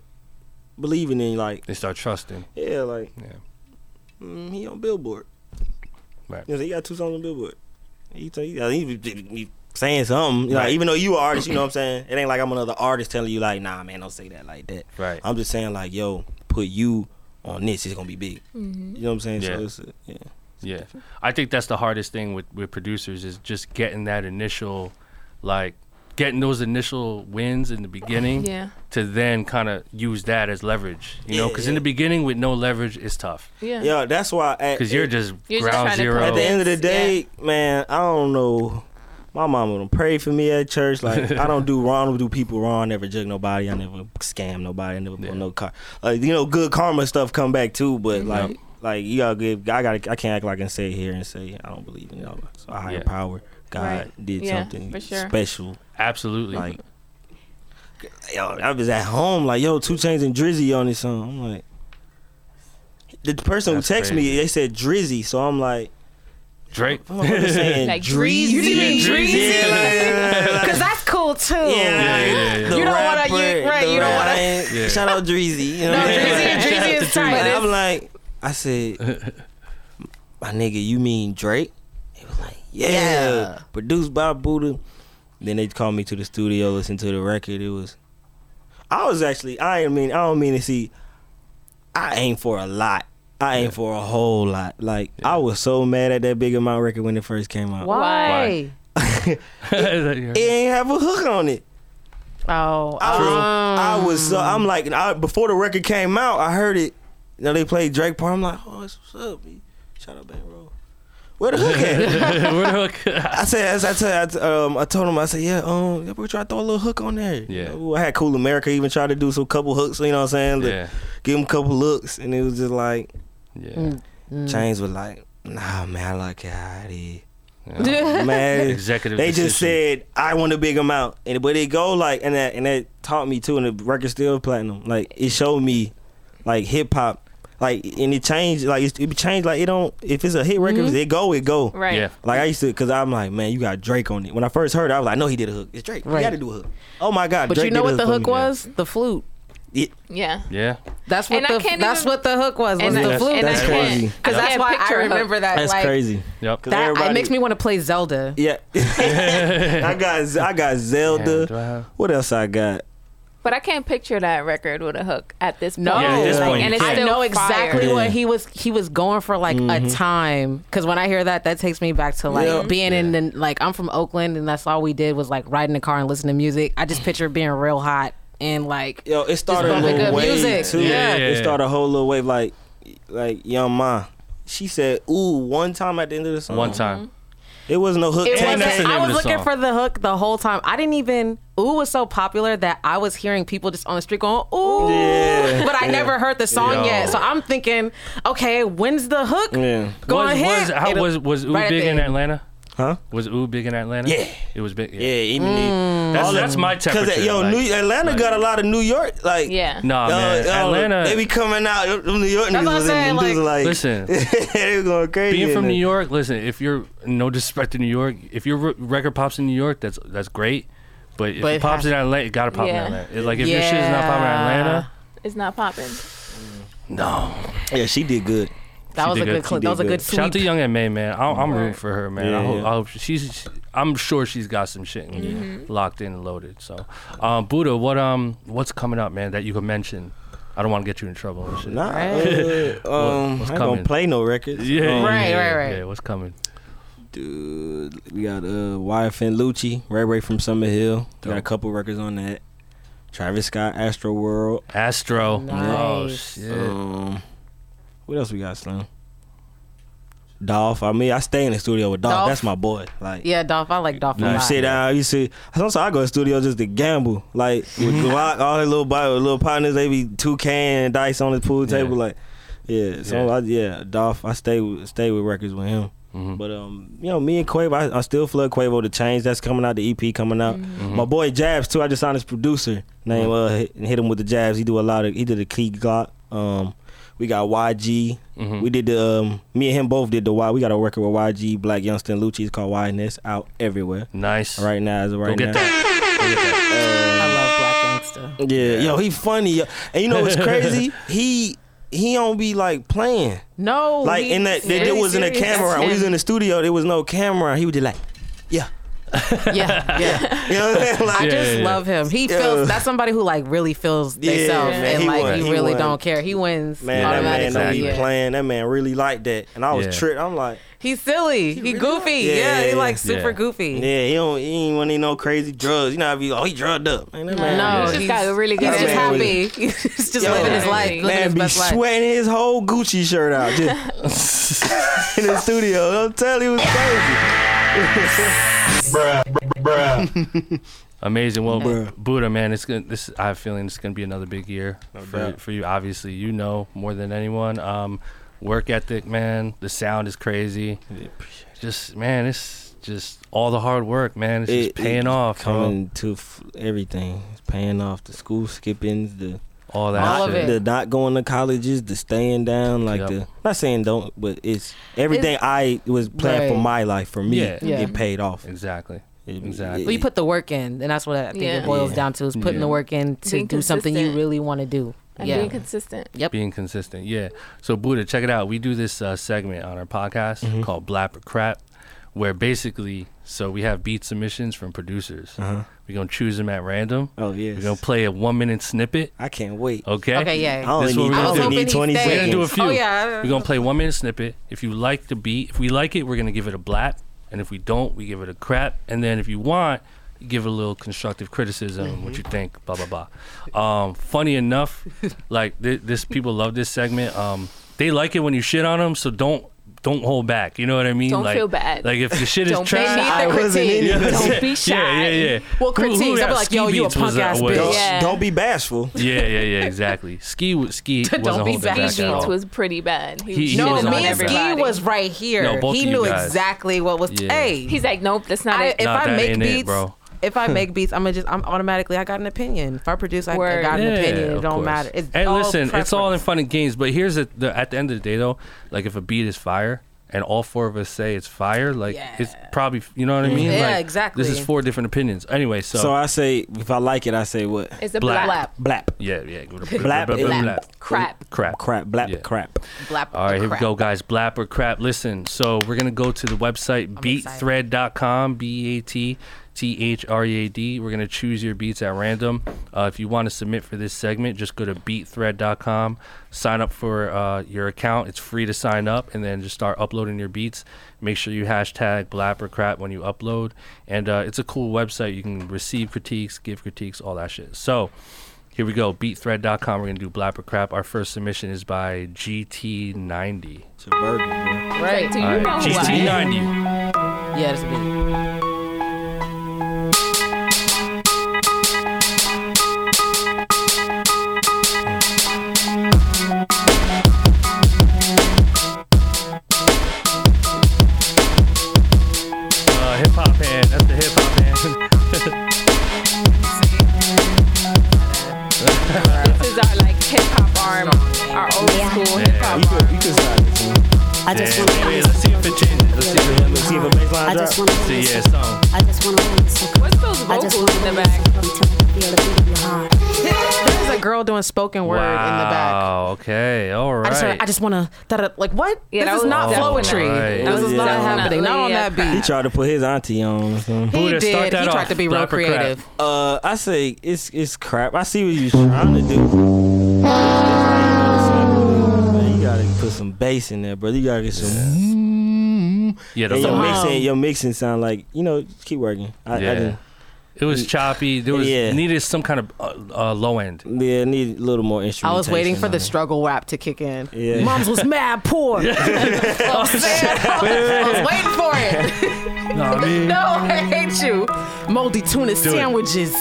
believing in like They start trusting. yeah like Yeah. mm, he on Billboard. Right. You know, he got two songs on Billboard. He, tell you, he, he, he saying something. You know, Right. even though you an artist, you know what I'm saying? It ain't like I'm another artist telling you like, nah, man, don't say that like that. Right. I'm just saying like, yo, put you on this. It's gonna be big. Mm-hmm. You know what I'm saying? Yeah. So it's, uh, yeah. Yeah, I think that's the hardest thing with with producers is just getting that initial, like, getting those initial wins in the beginning Yeah. to then kind of use that as leverage. You know, Yeah, because in the beginning with no leverage, it's tough Yeah. Yeah, that's why. At, because you're just You're ground trying to zero. at the end of the Yeah. day, man, I don't know. My mama don't pray for me at church. Like I don't do wrong, I don't do people wrong. I never jug nobody. I never scam nobody. I never Yeah. put no car. Like you know, good karma stuff come back too. But like, like you gotta give. I gotta. I can't act like I can say here and say I don't believe in y'all. So a higher Yeah. power, God Right. did Yeah, something sure. special. Absolutely. Like, yo, I was at home like, yo, 2 Chainz and Drizzy on this song. I'm like, the person That's who texted me, they said Drizzy, so I'm like. Drake. I'm saying Like Dreezy. Dreezy. You mean Dreezy? Yeah, like- like- Because that's cool too. yeah, yeah, yeah. the You don't wanna- rapper, you- right, you don't wanna- Yeah. Shout out Dreezy. You know No, what I? Dreezy, Like, Dreezy shout out is to tight. I'm like, I said, my nigga, you mean Drake? He was like, yeah. Yeah. Produced by Buddah. Then they called me to the studio, listen to the record. It was, I was actually, I ain't mean, I don't mean to see, I aim for a lot. I aim for a whole lot. Like I was so mad at that Big Amount record when it first came out. Why? It ain't have a hook on it. Oh, I was, um, I was so I'm like I, before the record came out, I heard it. You know they played Drake part. I'm like, oh, that's what's up. B. Shout out Bang Roll. Where the hook at? Where the hook? I said, as I tell, I, t- um, I told him, I said, yeah, um, yeah, we try to throw a little hook on there. You Yeah. know, I had Cool America even try to do some couple hooks. You know what I'm saying? Like, yeah. Give him a couple looks, and it was just like Yeah. Chainz was like, nah, man, I like it how it is. yeah. man. Executive They just said I want a big amount, and but it go like and that and that taught me too, and the record still platinum. Like it showed me, like hip hop, like and it changed. Like it, it changed. Like it don't. If it's a hit record, mm-hmm. it go, it go. Right. Yeah. Like I used to, cause I'm like, man, you got Drake on it. When I first heard, it, I was like, no, he did a hook. It's Drake. Right. He got to do a hook. Oh my god, but Drake you know did a what the hook me. was? The flute. It- Yeah. Yeah. That's what And the that's even- what the hook was. Was And the flute? and I That's crazy. Because I that's can't why I picture hook. remember that. That's like, crazy. Yep. 'Cause That it makes me want to play Zelda. Yeah, I got I got Zelda. Yeah, do I have- what else I got? But I can't picture that record with a hook at this point. No, Yeah, at this point, and it's I still know exactly Yeah. what he was. He was going for like a mm-hmm. time. Because when I hear that, that takes me back to like Yeah. being in the, like I'm from Oakland, and that's all we did was like ride in the car and listen to music. I just picture being real hot and like Yo, it started a little good wave music. too. Yeah. It started a whole little wave like like Young M.A. She said, "Ooh," one time at the end of the song. One time. It wasn't no hook. It And that's the wasn't, I was looking song. for the hook the whole time. I didn't even. Ooh was so popular that I was hearing people just on the street going ooh, Yeah, but I yeah. never heard the song Yo. yet. So I'm thinking, okay, when's the hook Yeah. going was, to was, how It'll- was was Ooh right big in. Atlanta? Huh? Was Ooh big in Atlanta? Yeah. It was big. Yeah, even mm. that's, that's my temperature. Because yo, like, New, Atlanta like, got a lot of New York like. Yeah. Nah, man. yo, Atlanta. They be coming out. Them New York That's niggas was saying, in, like- like, like Listen. they were going crazy. being from. New York, listen. If you're no disrespect to New York, if your record pops in New York, that's that's great. But if But it it pops in Atlanta, it gotta pop Yeah. in Atlanta. It- like if your shit is not popping in Atlanta, It's not popping. no. Yeah, she did good. That She was a good. good. cl- that was a good good. sweep. Shout out to Young M.A, man. I, I'm rooting for her, man. I, Yeah, hope, yeah. I hope she's. I'm sure she's got some shit in- locked in and loaded. So, um, Buddah, what um, what's coming up, man? That you could mention. I don't want to get you in trouble and shit. Nah, Right. uh, um, what's I ain't coming? gonna play no records. Yeah, Um, Right, yeah, right, right. Yeah, what's coming? Dude, we got uh YFN Lucci, Ray Ray from Summerhill. We got a couple records on that. Travis Scott, Astroworld. Astro. Oh shit. Um, what else we got, Slim? Dolph. I mean, I stay in the studio with Dolph. Dolph. That's my boy. Like, Yeah, Dolph. I like Dolph a you lot. sit down. You see, sometimes I go to the studio just to gamble. Like with Glock, all his little bi- little partners, they be two can dice on the pool table. Yeah. Like, yeah. So Yeah. I, yeah, Dolph. I stay with stay with records with him. Mhm. But um, you know, me and Quavo, I, I still flood Quavo the change that's coming out, the EP coming out. Mm-hmm. My boy Jabs too. I just signed his producer. Name uh hit, hit him with the Jabs. He do a lot of he did a key Glock. Um, we got YG. Mhm. We did the um, me and him both did the Y. We got a record with YG, Blac Youngsta, and Lucci. It's called YNS out everywhere Nice. right now. As of right Go get now. that. I love Blac Youngsta. Yeah, yo, he funny. And you know what's crazy? he he don't be like playing. No, Like he- in that there, there was in a camera. That's When he was in the studio, there was no camera. He was just like, yeah. Yeah, yeah. You know what I'm saying? Like, I just yeah, yeah. love him. He Yeah. feels that's somebody who like really feels Yeah, themselves man, and he like won, he, he really won. don't care. He wins Man, that man don't be playing. That man really like that. And I was Yeah. tripped. I'm like, He's silly. He, really goofy. like- yeah, Yeah, he like super Yeah. goofy. yeah, he don't he ain't want any no crazy drugs. You know, I be oh he drugged up. Man, that man, No, He's just he's, got a really good he's just attitude. happy. He's just Yo, living his man, life, man be sweating his whole Gucci shirt out just in the studio. Don't tell he was crazy. Amazing. Well, Bruh. Buddah, man, it's gonna. This I have a feeling it's gonna be another big year for, doubt. for you. Obviously, you know more than anyone. Um, work ethic, man. The sound is crazy. Just man, it's just all the hard work, man. It's just paying it off. bro. Coming to f- everything. It's paying off. The school skippings, the All that All shit. of it. the not going to colleges, the staying down, like Yep. the not saying don't, but it's everything I was planning for my life for me. Yeah. Yeah. It paid off. Exactly. It- Exactly. Well, you put the work in, and that's what I think Yeah. it boils Yeah. down to: is putting Yeah. the work in to Being do something you really want to do. And yeah, being consistent. Yep. Being consistent, yeah. So Buddah, check it out. We do this uh, segment on our podcast Mm-hmm. called Blap or Crap, where basically, so we have beat submissions from producers. Uh-huh. We're gonna choose them at random. Oh yes. We're gonna play a one minute snippet. I can't wait. Okay. Okay, yeah. I only This what need, we're I gonna only do. need 20 stays. We're seconds. gonna do a few. Oh, yeah. We're gonna play one minute snippet. If you like the beat, if we like it, we're gonna give it a blap, and if we don't, we give it a crap. And then if you want, you give it a little constructive criticism, what you think, blah blah blah. Um, funny enough, like th- this, people love this segment. Um, they like it when you shit on them, so don't don't hold back. You know what I mean? Don't like, feel bad. Like if the shit is Don't trash. I wasn't in it. Don't be shy. Yeah, yeah, yeah. Well, Who- who. I'll be like, yo, you a punk ass bitch. Don't, Yeah. don't be bashful. Yeah, yeah, yeah, exactly. Ski, was- ski Don't wasn't be holding bad. back Ski at Beats was pretty bad. He, He- was he No, was shitting on on me and Ski was right here. No, both he of you knew guys. exactly what was. Yeah. Hey, He's like, nope, that's not I, it. if I make beats, bro. If I make beats, I'm gonna just I'm automatically I got an opinion. If I produce, I, I Word. got an opinion. It don't course. matter. It's and all listen, it's all in preference. fun and games. But here's the, the at the end of the day though, like if a beat is fire and all four of us say it's fire, like it's probably you know what I mean? Yeah, Like, exactly. This is four different opinions. Anyway, so, So I say, if I like it, I say what? It's a Blap. blap. Blap, Blap. yeah, yeah, go to Blap, blap, blap, blap. blap. Crap. crap. Crap. Blap. Yeah. Crap. blap. All right, here we go, guys. Blap or crap. Listen, so we're gonna go to the website beatthread.com, b a t t h r e a d. We're gonna choose your beats at random. Uh, if you want to submit for this segment, just go to beatthread.com, sign up for uh, your account. It's free to sign up, and then just start uploading your beats. Make sure you hashtag blap or crap when you upload, and uh, it's a cool website. You can receive critiques, give critiques, all that shit. So. Here we go, beatthread.com. We're going to do blap or crap. Our first submission is by GT90. It's a burger. Right. Do you know right, who I am? GT90. Yeah, that's a beat. Just wanna See, yeah, song. I just wanna What's those I just wanna in the back? Feel the beat of your heart. There's a girl doing spoken word in the back. Wow. Okay. All right. I just, I just want to, da like what? Yeah, that this is not definitely- poetry. Right. This is Yeah. not happening. Not on that beat. He tried to put his auntie on. or something. He Buddah, start did. that He tried off. to be real Flap or crap? creative. Uh, I say it's it's crap. I see what you're trying to do. Man, you gotta put some bass in there, bro. You gotta get some. Yeah, the And your low- mixing, your mixing sound like you know. Keep working. I, Yeah. I didn't- It was choppy. There was Yeah. needed some kind of uh, uh, low end. yeah, need a little more instrument. I was waiting for the it. struggle rap to kick in. Yeah. Mom's was mad poor. You know what I'm saying? I was waiting for it. No, I mean, No, I hate you. Moldy tuna it. sandwiches.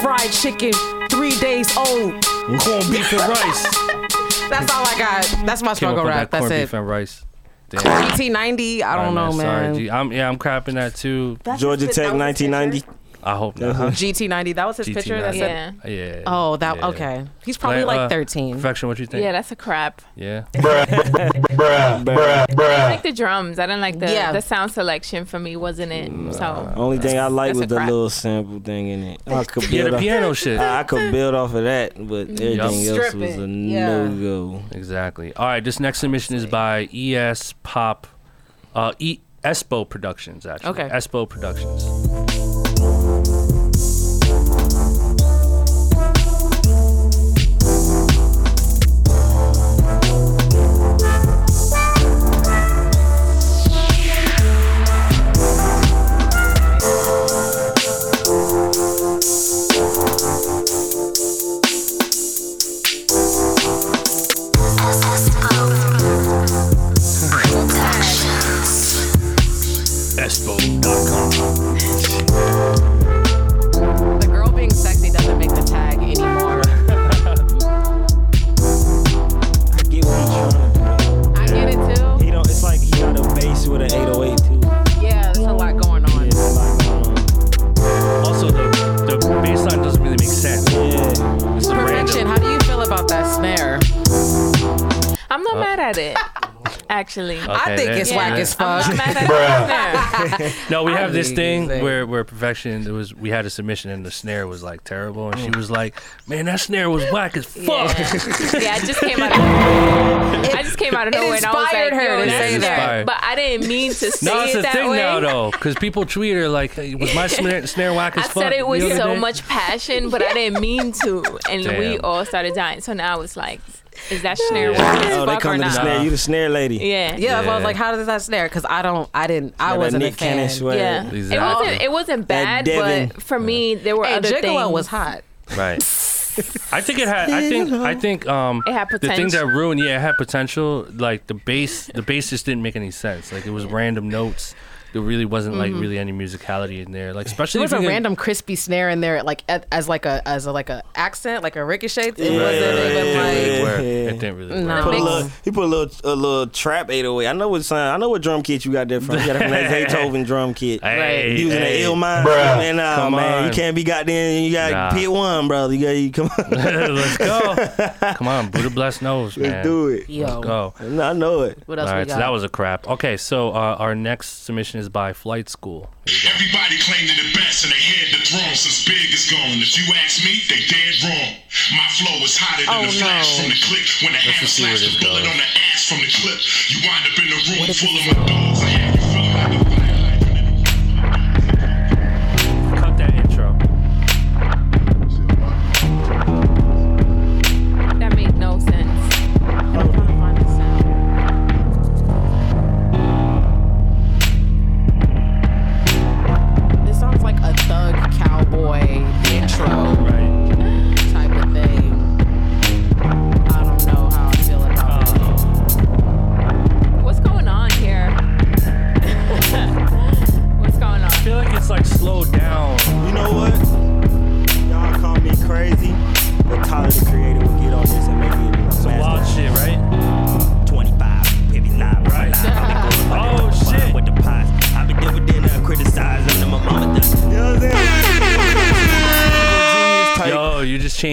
Fried chicken, three days old. corned beef and rice. That's all I got. That's my Came up struggle with rap. that corned That's beef it. and rice. Damn. GT90, I don't know, man. Sorry, G. I'm, yeah, I'm crapping that too. Georgia Tech 1990. I hope not. Huh? GT90, that was his picture. That's Yeah. it. Yeah. Oh, that Yeah. okay. He's probably Like, like uh, 13. Perfection. What you think? Yeah, that's a crap. Yeah. I like the drums. I didn't like the Yeah. the sound selection for me wasn't it. So Only thing I like was the crap. little sample thing in it. I could Yeah, build the off, piano shit. I, I could build off of that, but everything else Strip was a it. Yeah. no go. Exactly. All right. This next submission is by ES Pop, uh, E Espo Productions. Actually. Okay. Espo Productions. As fuck. I'm not mad at it. No, we I have this thing where where perfection. It was we had a submission and the snare was like terrible, and she mm. was like, "Man, that snare was whack as fuck." Yeah. yeah, I just came out of I just came out of nowhere and I was like, her to say that. But I didn't mean to say No, it's it a that thing way. now though, because people tweet her like, hey, "Was my snare, snare whack I as fuck?" said it with so day?" much passion, but I didn't mean to, and we all started dying. So now it's like, is that snare whack as Oh, they fuck come or to the snare. You the snare lady. Yeah. Yeah, that's why I was like, how does that snare? Because I don't, I didn't, I wasn't a Nick Cannon fan. Yeah, Exactly. it wasn't. It wasn't bad, but for me, there were Hey, other Gigolo things. was hot. Right. I think it had. I think. I think. Um. It had potential. The thing potential. that ruined, yeah, it had potential. Like the bass, the bass just didn't make any sense. Like it was random notes. There really wasn't like really any musicality in there. Like especially There was a can- random crispy snare in there, like at, as like a as a like a accent, like a ricochet. It Yeah. wasn't It even didn't like. really work. Yeah. It didn't really No. work. Put a little, he put a little a little trap 808. I know what sound, I know what drum kit you got there from. You got it from that Zaytoven drum kit. Hey, Using hey. the Illmind. Man, nah, Come man. on. You can't be goddamn. You got Nah. to pick one, brother. You got you come on. Let's go. Come on, Buddah bless knows, man. Let's do it. Yo, Let's go. No, I know it. what else All we right, got? so that was a crap. Okay, so uh, our next submission is by Flight School. Here we go. Everybody claim they're the best and they had the throne since Big is gone. If you ask me, they dead wrong. My flow is hotter than Oh, the flash no. from the click. When the hammer just see where slaps the bullet goes. on the ass from the clip, you wind up in a room full of my dogs.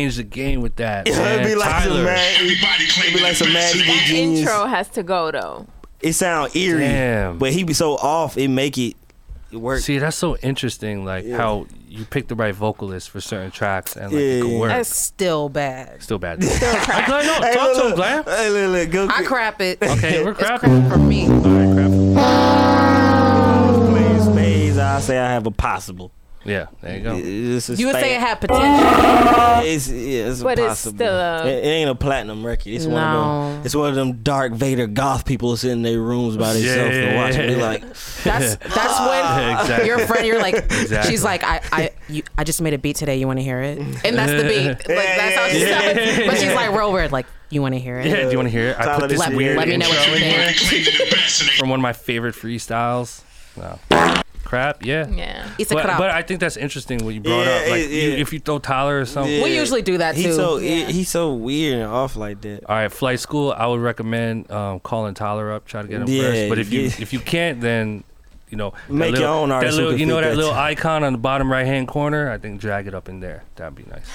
Changed the game with that. It'd man. be like some Tyler. mad. Everybody It'd claiming be like some the mad evil That genius. intro has to go though. It sound eerie, Damn. but he be so off. It make it, it work. See, that's so interesting. Like Yeah. how you pick the right vocalist for certain tracks and like Yeah, it can yeah. work. That's still bad. Still bad. I'm glad, no, Hey, talk look, to him, look. Glam. Hey, look, look, go. I crap it. Okay, we're It's crap crapping. for me. All right, crap. Playing spades, I say I have a possible. Yeah, there you go. It's a You would say it had potential. It's, yeah, it's But it's still a- it, it ain't a platinum record. It's one of them. It's one of them Dark Vader goth people sitting in their rooms by themselves Yeah. and watching. They like, That's that's when Exactly. your friend. You're like, Exactly. she's like, I I you, I just made a beat today. You want to hear it? And that's the beat. Like that's how she Yeah. sounds. But she's like real weird. Like, you want to hear it? Yeah, do you want to hear it? I put this this Let, weird let me know what you in here think. claiming the best in the from one of my favorite freestyles. No. Crap, yeah. Yeah. It's a But, crap. but I think that's interesting what you brought Yeah, up. Like, it- you, yeah. if you throw Tyler or something. We usually do that, he's too. so Yeah. he's so weird and off like that. All right, flight school. I would recommend um, calling Tyler up, try to get him Yeah, first. But if you yeah. if you can't, then you know that Make your little- own That artist who little, can you know fit that that. little icon on the bottom right hand corner. I think drag it up in there. That'd be nice.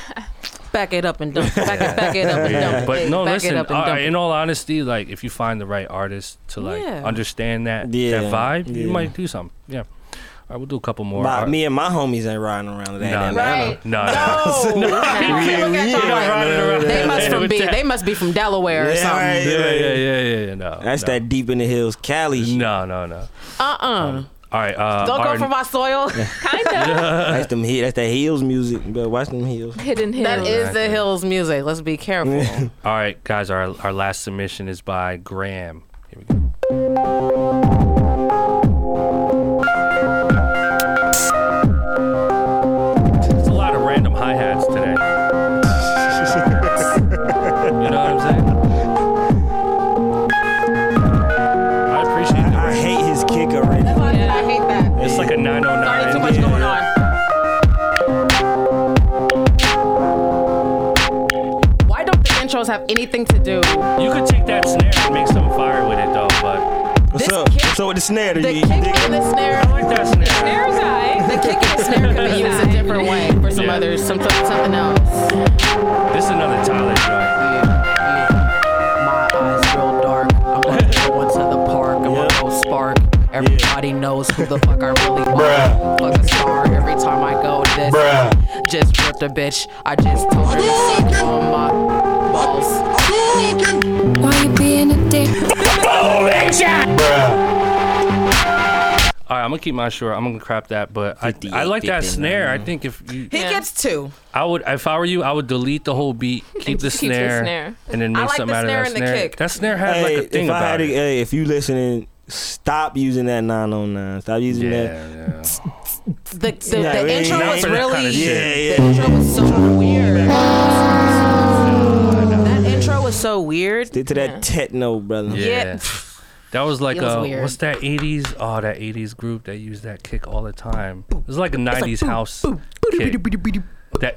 back it up and dump. Back it, back it up and dump. But it. no, back listen. it up and all dump. right, it. in all honesty, like if you find the right artist to like Yeah. understand that Yeah, that vibe, you yeah. might do something. Yeah. All right, we'll do a couple more. My, All right. me and my homies ain't riding around that. Nah, in. Atlanta. Right. No, No. no. Look at we them ain't like, running around They must from be. They must be from Delaware or something. right. Yeah, yeah, yeah, yeah, yeah. No. That's no. that deep in the hills, Cali. No, no, no. Uh uh All right. Uh, Don't our- go for my soil. Kinda. That's them he- That's that heels music. You better watch them heels. Hidden hills. That is the Hills music. Let's be careful. All right, guys. Our our last submission is by Graham. Here we go. Have anything to do? You could take that snare and make some fire with it, though. But What's This up? kick- What's up with the snare? The You- you kick dig and the snare. I like that snare. There's I. The kick and the snare could be used a different way for some Yeah. others, some something else. This is another Tyler joint. My eyes real dark. I'm gonna go into the park. I'm Yeah. gonna go spark. Everybody knows who the fuck I really are. Fuck a star every time I go this. Just ripped a bitch. I just told her to suck on my balls. Why you being a dick? All right, I'm gonna keep mine short. I'm gonna crap that, but I, I like that 59. snare. I think if you, He Yeah. gets two. I would, if I were you, I would delete the whole beat, keep the just keep the snare, snare. and then I make like something the out of snare that and the snare. kick. That snare had Hey, like a thing if I about had to, it. hey, if you listening, stop using that 909. Stop using yeah, that. yeah. The, the, Yeah, the we intro not was for that really. kinda Yeah, shit. The intro was so weird. That intro was so weird. Stick to that techno, brother. Yeah. Yeah. That was like It was a weird. what's that 80s? Oh, that 80s group that used that kick all the time. It was like a 90s house kick. That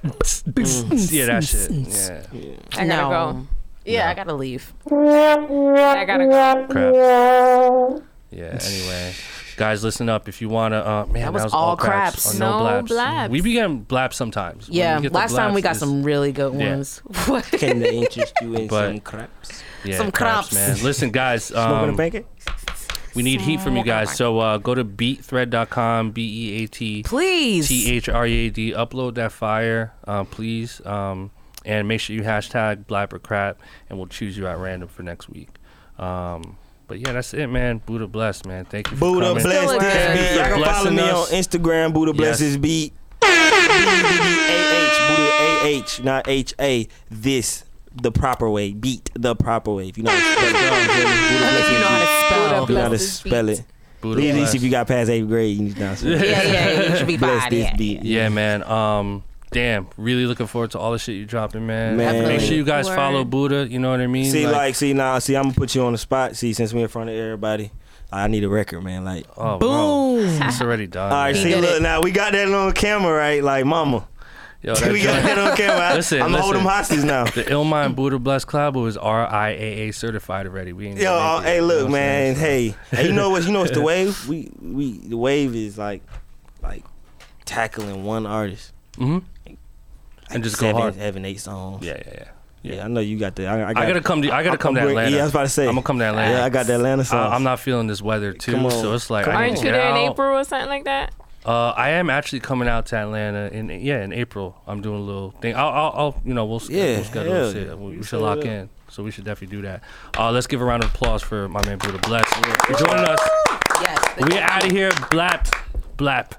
yeah, that shit. Yeah. I gotta no. go. Yeah, I gotta leave. I gotta go. Crap. Yeah. Anyway, guys, listen up. If you wanna, uh, man, That was was all craps. craps. or no, No blaps. blaps. We began blaps sometimes. Yeah, we get the last time we got it's- some really good ones. What? Can they interest you in But- some craps? yeah, some craps, craps. man. Listen, guys. Smoking a Um, we need heat from you guys. So uh, go to beatthread.com. B e a t Please. T H R E A D. Upload that fire, uh, please. Um, and make sure you hashtag Blap or Crap, and we'll choose you at random for next week. Um, but yeah, that's it, man. Buddah bless, man. Thank you for Buddah coming. bless Still this good. beat. Y'all can follow Blessing me us. on Instagram. Buddah bless Yes. this beat. B-U-D-D-A-H. Buddah A-H, not H-A. This the proper way. Beat the proper way. If you know how to spell it. Buddah bless If you know how this to spell. beat. If you know how to Bless this spell beat. it. Buddah At least bless. if you got past eighth grade, you need to know how to spell it. Yeah, yeah, you should be Bless fine. this Yeah. beat. Yeah, man. Um, damn, really looking forward to all the shit you dropping, man. Man. Make sure you guys Word. follow Buddah. You know what I mean? See, like, see now, see, I'm gonna put you on the spot. See, since we're in front of everybody, I need a record, man. Like, oh, Boom. bro, it's already done. all right, see, look, it. now we got that on camera, right? Like, mama, Yo, that we got that on camera. I- Listen, I'm gonna hold listen. them hostage now. The Illmind Buddah Bless Collab is RIAA certified already. We ain't Yo, gonna it, hey, you know look, man. saying? Hey, hey, you know what? You know what's the wave? We, we, the wave is like, like tackling one artist. Mhm. And just seven, go hard. seven, eight songs. Yeah, yeah, yeah. Yeah, I know you got the. I, I, got, I gotta come to I gotta I'm- come to I'm bring- Atlanta. Yeah, I was about to say. I'm gonna come to Atlanta. Yeah, I got the Atlanta song. I, am not feeling this weather too, Come on. so it's like Come I on. need Aren't to you get there in. April or something like that? Uh, I am actually coming out to Atlanta in yeah in April. I'm doing a little thing. I'll, I'll, I'll you know we'll, sch- Yeah, we'll schedule hell this. yeah. Yeah, we, we should lock up. in. So we should definitely do that. Uh, let's give a round of applause for my man Buddah Bless for joining us. Yes. We are out of here. Blap, blap.